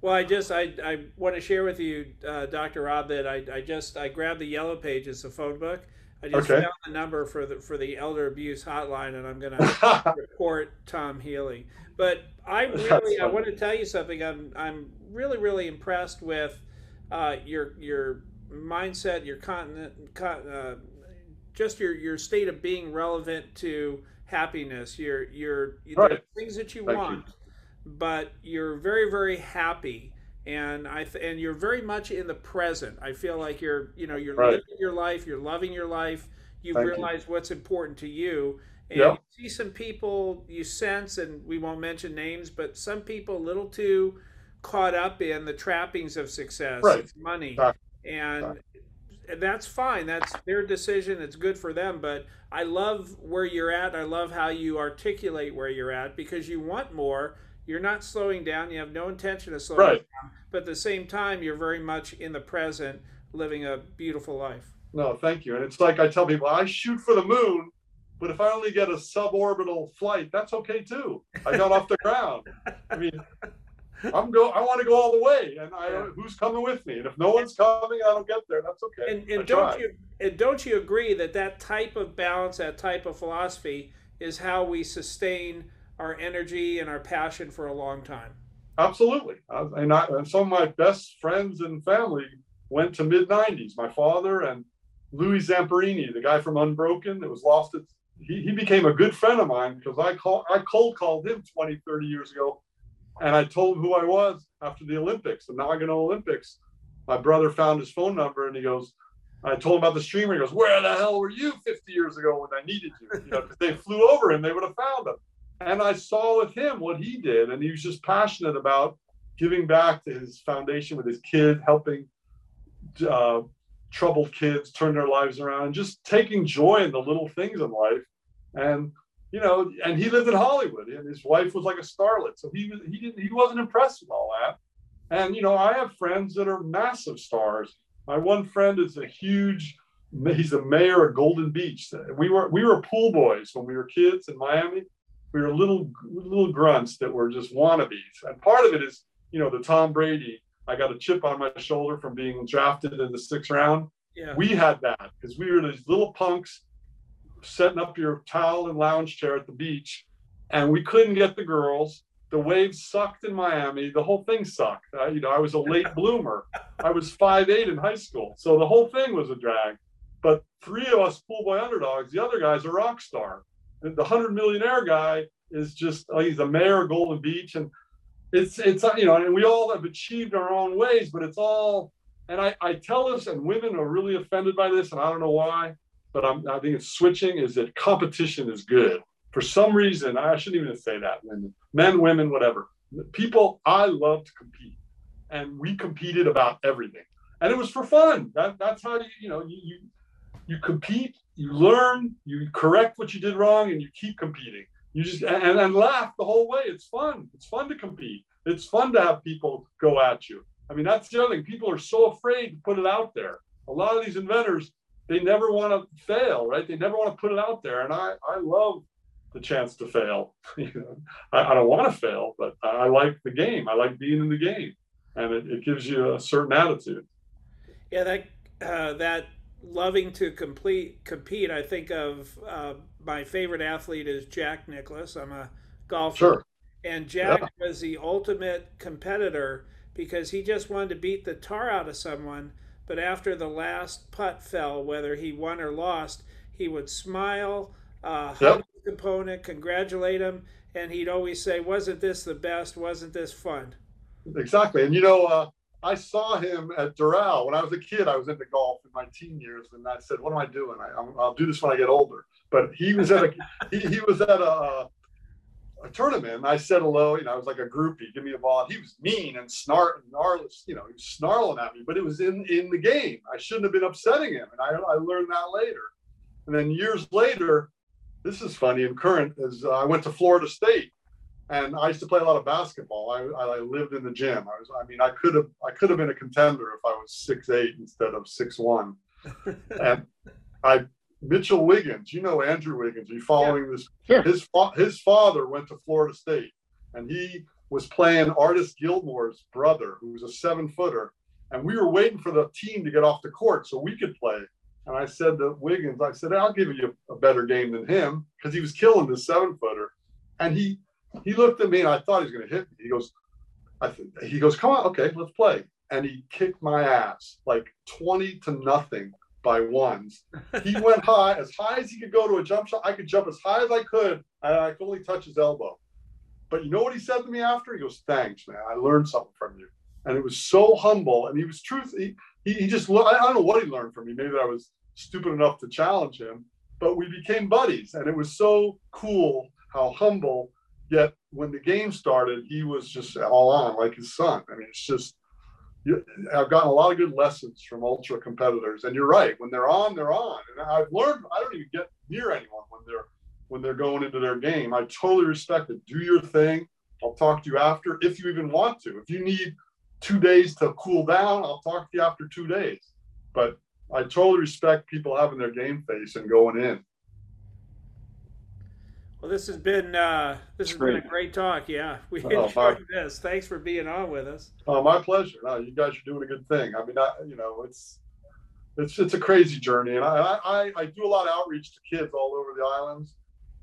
Well, I just I, I want to share with you, uh, Dr. Rob, that I, I just I grabbed the yellow pages, the phone book. I just okay. found the number for the for the elder abuse hotline, and I'm going to report Tom Healy. But I really I want to tell you something. I'm I'm really really impressed with uh, your your mindset, your continent, uh, just your your state of being relevant to happiness. Your your right. things that you Thank want, you. but you're very very happy, and I th- and you're very much in the present. I feel like you're you know you're right. living your life, you're loving your life. You've Thank realized you. what's important to you. And yep. you see some people you sense, and we won't mention names, but some people a little too caught up in the trappings of success, right. money, and that's fine. That's their decision. It's good for them. But I love where you're at. I love how you articulate where you're at because you want more. You're not slowing down. You have no intention of slowing right. down. But at the same time, you're very much in the present, living a beautiful life. No, thank you. And it's like I tell people, I shoot for the moon, but if I only get a suborbital flight, that's okay too. I got off the ground. I mean, I'm go. I want to go all the way, and I yeah. who's coming with me? And if no one's coming, I don't get there. That's okay. And, and don't you and don't you agree that that type of balance, that type of philosophy, is how we sustain our energy and our passion for a long time? Absolutely. And, I, and some of my best friends and family went to mid 90s. My father and Louis Zamperini, the guy from Unbroken that was lost at he, he became a good friend of mine because I call I cold called him 20, 30 years ago and I told him who I was after the Olympics, the Nagano Olympics. My brother found his phone number and he goes, I told him about the streamer. He goes, Where the hell were you 50 years ago when I needed you? You know, because they flew over him, they would have found him. And I saw with him what he did. And he was just passionate about giving back to his foundation with his kid, helping uh, troubled kids turn their lives around, just taking joy in the little things in life. And you know, and he lived in Hollywood, and his wife was like a starlet, so he was he didn't he wasn't impressed with all that. And you know, I have friends that are massive stars. My one friend is a huge. He's the mayor of Golden Beach. We were we were pool boys when we were kids in Miami. We were little little grunts that were just wannabes. And part of it is, you know, the Tom Brady. I got a chip on my shoulder from being drafted in the sixth round. Yeah. We had that because we were these little punks setting up your towel and lounge chair at the beach, and we couldn't get the girls. The waves sucked in Miami. The whole thing sucked. You know, I was a late bloomer. I was five eight in high school, so the whole thing was a drag. But three of us pool boy underdogs. The other guy's a rock star. The hundred millionaire guy is just uh, he's the mayor of Golden Beach, and it's it's uh, you know, and we all have achieved our own ways, but it's all. And I, I tell this, and women are really offended by this, and I don't know why but I'm, I think it's switching is that competition is good. For some reason, I shouldn't even say that, women, men, women, whatever. People, I love to compete. And we competed about everything. And it was for fun. That, that's how you, you know, you, you compete, you learn, you correct what you did wrong, and you keep competing. You just and, and laugh the whole way. It's fun. It's fun to compete. It's fun to have people go at you. I mean, that's the other thing. People are so afraid to put it out there. A lot of these inventors, they never want to fail, right? They never want to put it out there. And I, I love the chance to fail. you know, I, I, don't want to fail, but I like the game. I like being in the game, and it, it gives you a certain attitude. Yeah, that uh, that loving to complete compete. I think of uh, my favorite athlete is Jack Nicklaus. I'm a golfer, sure. and Jack yeah. was the ultimate competitor because he just wanted to beat the tar out of someone but after the last putt fell, whether he won or lost, he would smile, uh, hug his opponent, congratulate him, and he'd always say, "Wasn't this the best? Wasn't this fun?" Exactly, and you know, uh, I saw him at Doral when I was a kid. I was into golf in my teen years, and I said, "What am I doing? I, will do this when I get older." But he was at a he, he was at a a tournament. And I said hello. You know, I was like a groupie. Give me a ball. And he was mean and snart and gnarless. You know, he was snarling at me. But it was in in the game. I shouldn't have been upsetting him. And I, I learned that later. And then years later, this is funny and current. As uh, I went to Florida State, and I used to play a lot of basketball. I, I lived in the gym. I was. I mean, I could have. I could have been a contender if I was six eight instead of six one. and I Mitchell Wiggins, you know Andrew Wiggins. Are you following yeah. this? Sure. His his father went to Florida State, and he was playing Artis Gilmore's brother, who was a seven footer, and we were waiting for the team to get off the court so we could play. And I said to Wiggins, I said, I'll give you a better game than him because he was killing the seven footer. And he he looked at me and I thought he was going to hit me. He goes, I th- he goes, come on, okay, let's play. And he kicked my ass like 20 to nothing by ones. He went high, as high as he could go to a jump shot. I could jump as high as I could, and I could only touch his elbow. But you know what he said to me after? He goes, "Thanks, man. I learned something from you." And it was so humble, and he was truth. He, he, he just I don't know what he learned from me. Maybe I was stupid enough to challenge him, but we became buddies, and it was so cool how humble. Yet when the game started, he was just all on like his son. I mean, it's just I've gotten a lot of good lessons from ultra competitors, and you're right. When they're on, they're on, and I've learned I don't even get near anyone when they're when they're going into their game. I totally respect it. Do your thing. I'll talk to you after if you even want to. If you need two days to cool down, I'll talk to you after two days. But I totally respect people having their game face and going in. Well, this has been uh, this has been a great talk. Yeah, we oh, enjoyed my, this. Thanks for being on with us. Oh, my pleasure. No, you guys are doing a good thing. I mean, I, you know, it's it's it's a crazy journey, and I I, I do a lot of outreach to kids all over the islands,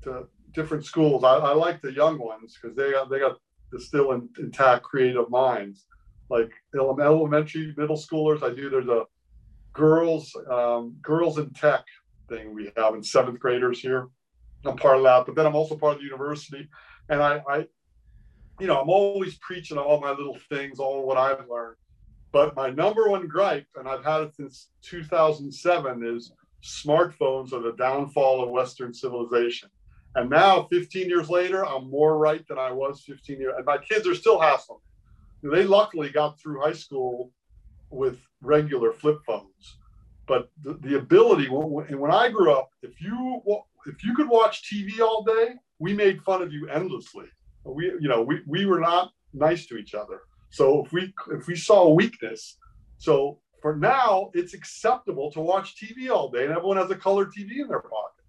to different schools. I, I like the young ones because they got they got the still in, intact creative minds, like elementary, middle schoolers. I do. There's a girls um, girls in tech thing we have in seventh graders here I'm part of that, but then I'm also part of the university, and I, I, you know, I'm always preaching all my little things, all what I've learned. But my number one gripe, and I've had it since 2007, is smartphones are the downfall of Western civilization. And now, 15 years later, I'm more right than I was 15 years. And my kids are still hassling. They luckily got through high school with regular flip phones. But the, the ability, when, when I grew up, if you if you could watch TV all day, we made fun of you endlessly. We, you know, we, we were not nice to each other. So if we if we saw weakness, so for now it's acceptable to watch TV all day, and everyone has a color TV in their pocket.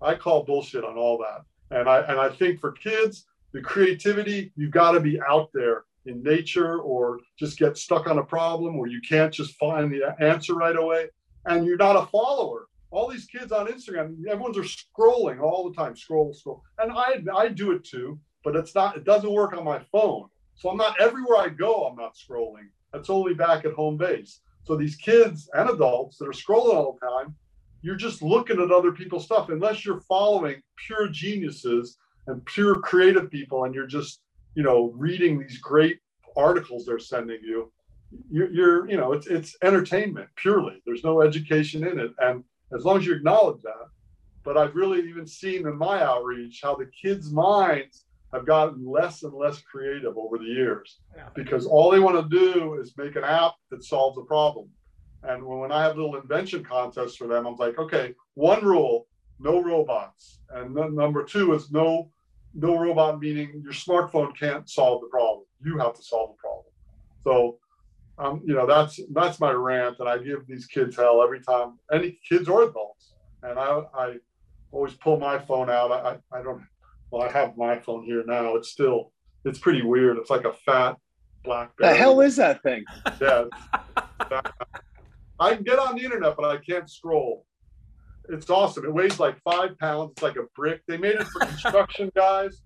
I call bullshit on all that, and I and I think for kids, the creativity you've got to be out there in nature, or just get stuck on a problem where you can't just find the answer right away, and you're not a follower all these kids on Instagram, everyone's are scrolling all the time, scroll, scroll. And I I do it too, but it's not it doesn't work on my phone. So I'm not everywhere I go, I'm not scrolling. That's only back at home base. So these kids and adults that are scrolling all the time, you're just looking at other people's stuff unless you're following pure geniuses and pure creative people and you're just, you know, reading these great articles they're sending you. You're, you're you know, it's it's entertainment purely. There's no education in it. And as long as you acknowledge that. But I've really even seen in my outreach how the kids' minds have gotten less and less creative over the years yeah. because all they want to do is make an app that solves a problem. And when I have little invention contests for them, I'm like, okay, one rule, no robots. And then number two is no no robot meaning your smartphone can't solve the problem. You have to solve the problem. So um, you know, that's that's my rant, and I give these kids hell every time, any kids or adults. And I, I always pull my phone out. I, I don't. Well, I have my phone here now. It's still, it's pretty weird. It's like a fat black. The hell is that thing? Yeah. I can get on the internet, but I can't scroll. It's awesome. It weighs like five pounds. It's like a brick. They made it for construction guys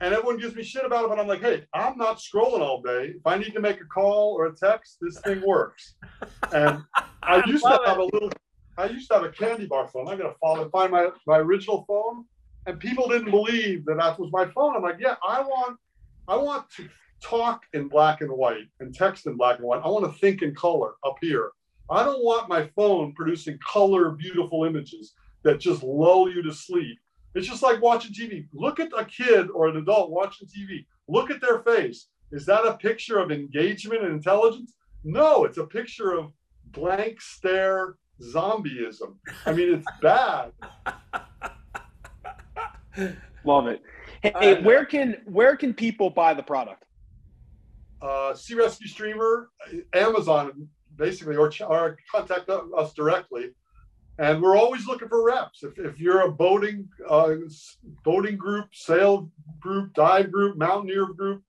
and everyone gives me shit about it, but I'm like, hey, I'm not scrolling all day. If I need to make a call or a text, this thing works. And I used to have it. a little, I used to have a candy bar phone. I'm gonna follow, find my my original phone, and people didn't believe that that was my phone. I'm like, yeah, I want, I want to talk in black and white and text in black and white. I want to think in color up here. I don't want my phone producing color, beautiful images that just lull you to sleep It's just like watching TV. Look at a kid or an adult watching TV. Look at their face. Is that a picture of engagement and intelligence? No, it's a picture of blank stare zombieism. I mean, it's bad. Love it. Hey, where can where can people buy the product? Uh, Sea Rescue Streamer, Amazon, basically, or, or contact us directly. And we're always looking for reps. If, if you're a boating uh, boating group, sail group, dive group, mountaineer group,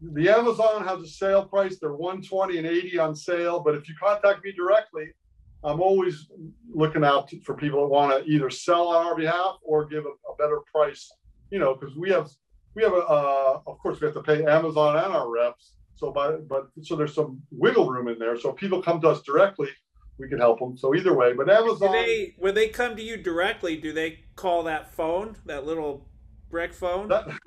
the Amazon has a sale price. They're 120 and 80 on sale. But if you contact me directly, I'm always looking out for people that want to either sell on our behalf or give a, a better price. You know, because we have we have a uh, of course we have to pay Amazon and our reps. So by but so there's some wiggle room in there. So people come to us directly, we can help them. So either way, but Amazon. They, when they come to you directly, do they call that phone, that little brick phone? That,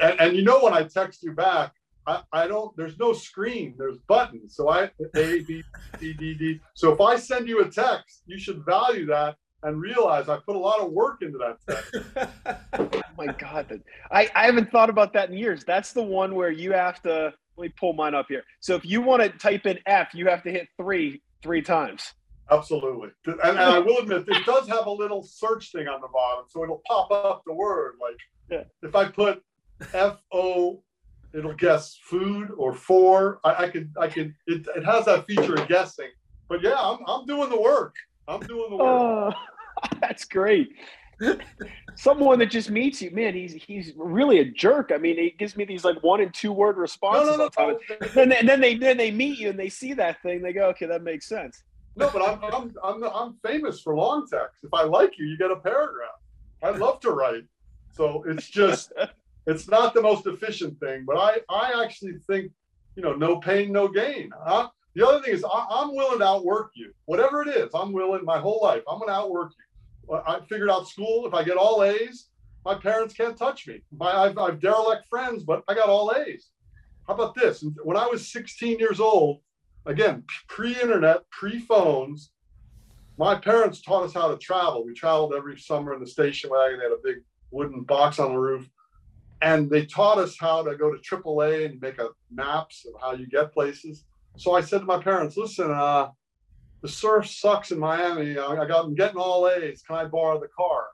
and, and, you know when I text you back, I, I don't. There's no screen. There's buttons. So I A B C D D. So if I send you a text, you should value that and realize I put a lot of work into that text. oh my God, I I haven't thought about that in years. That's the one where you have to. Let me pull mine up here. So if you want to type in F, you have to hit three three times. Absolutely. And, and, I will admit, it does have a little search thing on the bottom. So it'll pop up the word. Like yeah. if I put F O, it'll guess food or four. I, I could, I could, it, it has that feature of guessing. But yeah, I'm, I'm doing the work. I'm doing the work. Uh, that's great. Someone that just meets you, man, he's he's really a jerk. I mean, he gives me these like one and two word responses. No, no, no. and, then, and then they then they meet you and they see that thing. They go, okay, that makes sense. No, but I'm I'm I'm, I'm famous for long text. If I like you, you get a paragraph. I love to write, so it's just it's not the most efficient thing. But I I actually think you know no pain no gain. Huh? The other thing is I, am willing to outwork you, whatever it is. I'm willing my whole life. I'm going to outwork you. I figured out school. If I get all A's, my parents can't touch me. My, I've, I've derelict friends, but I got all A's. How about this? When I was 16 years old, again, pre-internet, pre-phones, my parents taught us how to travel. We traveled every summer in the station wagon. They had a big wooden box on the roof. And they taught us how to go to AAA and make a maps of how you get places. So I said to my parents, listen, uh, the surf sucks in Miami. I, got I'm getting all A's. Can I borrow the car?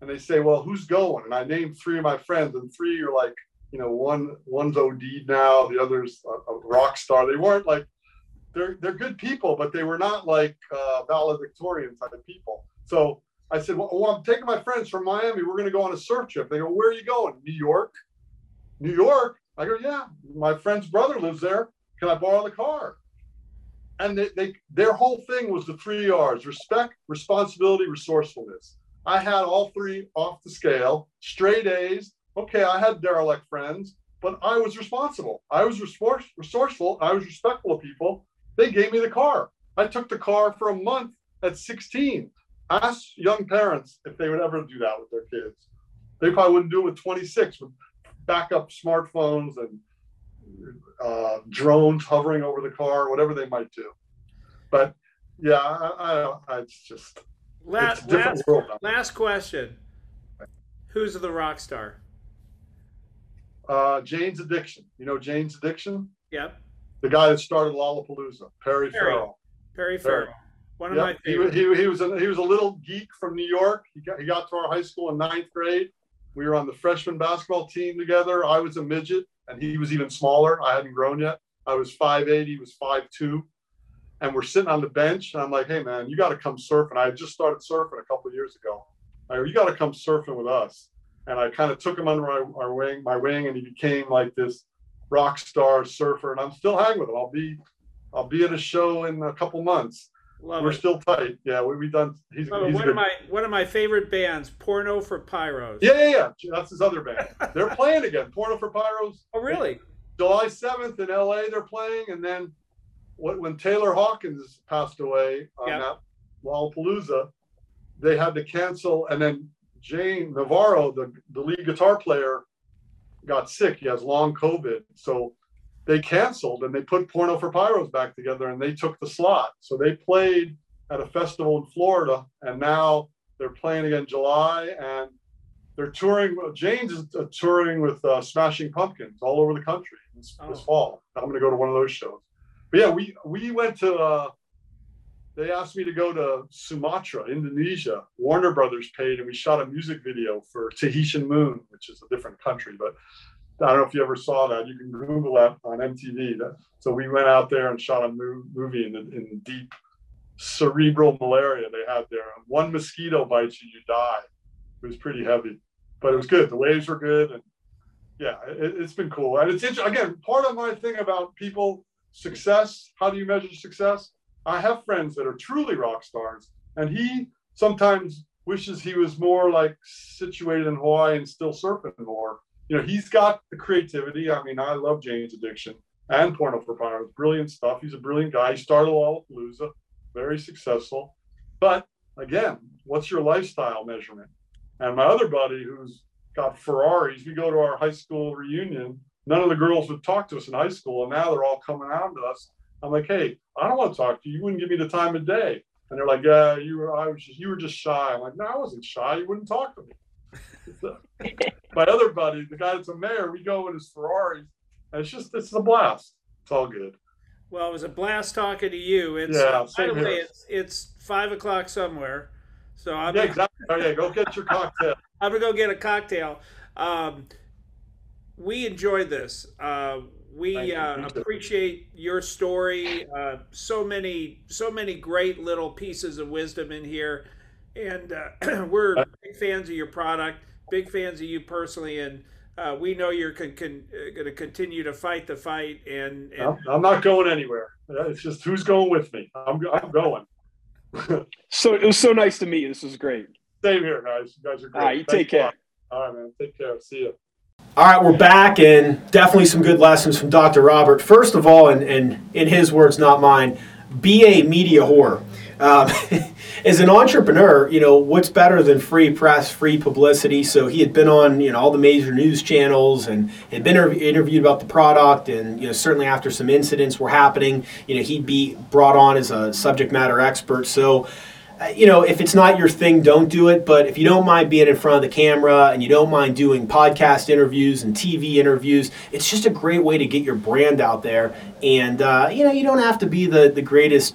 And they say, well, who's going? And I named three of my friends, and three are like, you know, one one's OD now, the other's a, a rock star. They weren't like they're they're good people, but they were not like uh, valedictorian type of people. So I said, well, well, I'm taking my friends from Miami. We're going to go on a surf trip. They go, where are you going? New York. New York. I go, yeah. My friend's brother lives there. Can I borrow the car? And they, they, their whole thing was the three R's: respect, responsibility, resourcefulness. I had all three off the scale, straight A's. Okay, I had derelict friends, but I was responsible. I was resource, resourceful. I was respectful of people. They gave me the car. I took the car for a month at 16. Ask young parents if they would ever do that with their kids. They probably wouldn't do it with 26 with backup smartphones and uh, drones hovering over the car, whatever they might do. But yeah, I, I, I it's just last it's last, last question: Who's the rock star? Uh, Jane's Addiction. You know Jane's Addiction? Yep. The guy that started Lollapalooza, Perry, Perry. Farrell. Perry Farrell. One of yep. my favorites. He, he, he, was a, he was a little geek from New York. He got, he got to our high school in ninth grade. We were on the freshman basketball team together. I was a midget and he was even smaller. I hadn't grown yet. I was 5'8, he was 5'2. And we're sitting on the bench, and I'm like, hey, man, you got to come surfing. I had just started surfing a couple years ago. You got to come surfing with us. And I kind of took him under my, my wing, my wing, and he became like this rock star surfer. And I'm still hanging with him. I'll be, I'll be at a show in a couple months. Love We're it. still tight. Yeah, we we done. He's, he's one good. of my one of my favorite bands, Porno for Pyros. Yeah, yeah, yeah. That's his other band. they're playing again. Porno for Pyros. Oh, really? July seventh in L.A. They're playing, and then when Taylor Hawkins passed away on yep. that Lollapalooza, they had to cancel, and then Dave Navarro, the the lead guitar player, got sick. He has long COVID, so they canceled and they put Porno for Pyros back together and they took the slot. So they played at a festival in Florida and now they're playing again in July and they're touring. Jane's is uh, touring with uh, Smashing Pumpkins all over the country this, oh. this fall. I'm going to go to one of those shows. But yeah, we we went to. Uh, they asked me to go to Sumatra, Indonesia. Warner Brothers paid, and we shot a music video for Tahitian Moon, which is a different country. But I don't know if you ever saw that. You can Google that on MTV. So we went out there and shot a movie in, in deep cerebral malaria they had there. One mosquito bites you, you die. It was pretty heavy, but it was good. The waves were good, and yeah, it, has been cool. And it's again part of my thing about people success. How do you measure success? I have friends that are truly rock stars, and he sometimes wishes he was more like situated in Hawaii and still surfing more. You know, he's got the creativity. I mean, I love Jane's Addiction and Porno for Pyros. Brilliant stuff. He's a brilliant guy. He started Lollapalooza, very successful. But again, what's your lifestyle measurement? And my other buddy who's got Ferraris, we go to our high school reunion. None of the girls would talk to us in high school, and now they're all coming out to us I'm like, hey, I don't want to talk to you. You wouldn't give me the time of day. And they're like, yeah, you were, I was just, you were just shy. I'm like, no, I wasn't shy. You wouldn't talk to me. My other buddy, the guy that's a mayor, we go in his Ferrari, and it's just, it's a blast. It's all good. Well, it was a blast talking to you. It's, yeah, by the way, it's, it's five o'clock somewhere. So I'm yeah, exactly. Oh, yeah, go get your cocktail. I'm gonna go get a cocktail. Um, we enjoyed this. Uh, we uh, appreciate your story. Uh, so many, so many great little pieces of wisdom in here, and uh, we're big fans of your product, big fans of you personally, and uh, we know you're con- con- uh, going to continue to fight the fight. And, and, I'm not going anywhere. It's just who's going with me. I'm, I'm going. so it was so nice to meet you. This was great. Same here, guys. You guys are great. All right, you take care. All right, man. Take care. See you. All right, we're back, and definitely some good lessons from Dr. Robert. First of all, and, and in his words, not mine, be a media whore. Um, as an entrepreneur, you know what's better than free press, free publicity. So he had been on you know all the major news channels and had been interviewed about the product, and you know certainly after some incidents were happening, you know he'd be brought on as a subject matter expert. So uh, you know, if it's not your thing, don't do it. But if you don't mind being in front of the camera and you don't mind doing podcast interviews and TV interviews, it's just a great way to get your brand out there. And, uh, you know, you don't have to be the, the greatest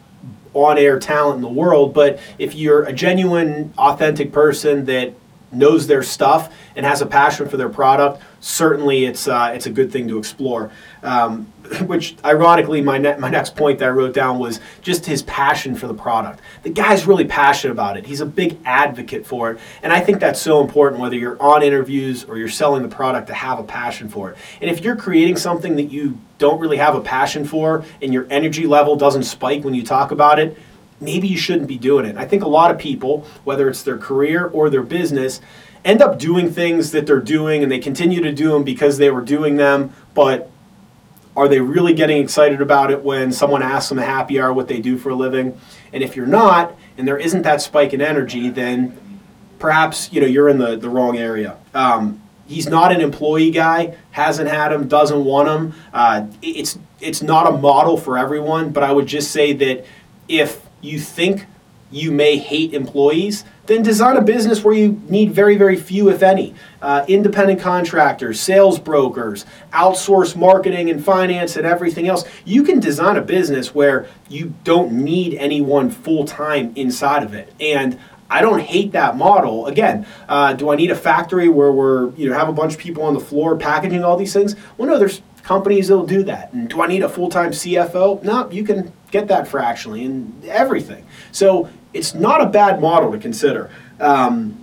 on air talent in the world, but if you're a genuine, authentic person that knows their stuff and has a passion for their product, certainly it's uh, it's a good thing to explore. Um, which ironically, my ne- my next point that I wrote down was just his passion for the product. The guy's really passionate about it. He's a big advocate for it, and I think that's so important. Whether you're on interviews or you're selling the product, to have a passion for it. And if you're creating something that you don't really have a passion for, and your energy level doesn't spike when you talk about it, maybe you shouldn't be doing it. I think a lot of people, whether it's their career or their business, end up doing things that they're doing and they continue to do them because they were doing them, but are they really getting excited about it when someone asks them a happy hour what they do for a living? And if you're not, and there isn't that spike in energy, then perhaps you know you're in the, the wrong area. Um, he's not an employee guy, hasn't had him, doesn't want him. Uh, it's it's not a model for everyone, but I would just say that if you think you may hate employees, then design a business where you need very, very few, if any. Uh, independent contractors, sales brokers, outsource marketing and finance and everything else. You can design a business where you don't need anyone full time inside of it. And I don't hate that model. Again, uh, do I need a factory where we're you know have a bunch of people on the floor packaging all these things? Well, no. There's companies that'll do that. And do I need a full time CFO? No, you can get that fractionally and everything. So it's not a bad model to consider. Um,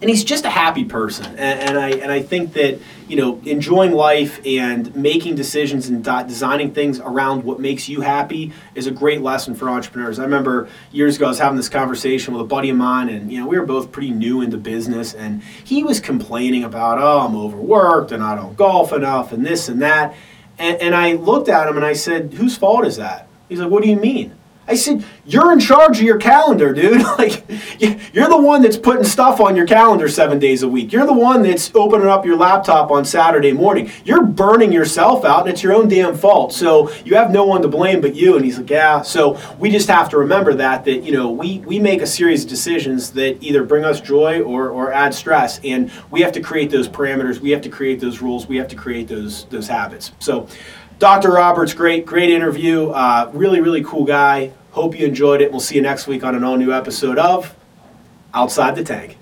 and he's just a happy person, and, and, I and I think that you know enjoying life and making decisions and designing things around what makes you happy is a great lesson for entrepreneurs. I remember years ago I was having this conversation with a buddy of mine, and you know we were both pretty new into business, and he was complaining about oh I'm overworked and I don't golf enough and this and that, and, and I looked at him and I said whose fault is that? He's like what do you mean? I said, You're in charge of your calendar, dude. like, you're the one that's putting stuff on your calendar seven days a week. You're the one that's opening up your laptop on Saturday morning. You're burning yourself out, and it's your own damn fault. So you have no one to blame but you. And he's like, Yeah. So we just have to remember that, that, you know, we, we make a series of decisions that either bring us joy or, or add stress. And we have to create those parameters. We have to create those rules. We have to create those, those habits. So, Dr. Roberts, great, great interview. Uh, really, really cool guy. Hope you enjoyed it. We'll see you next week on an all new episode of Outside the Tank.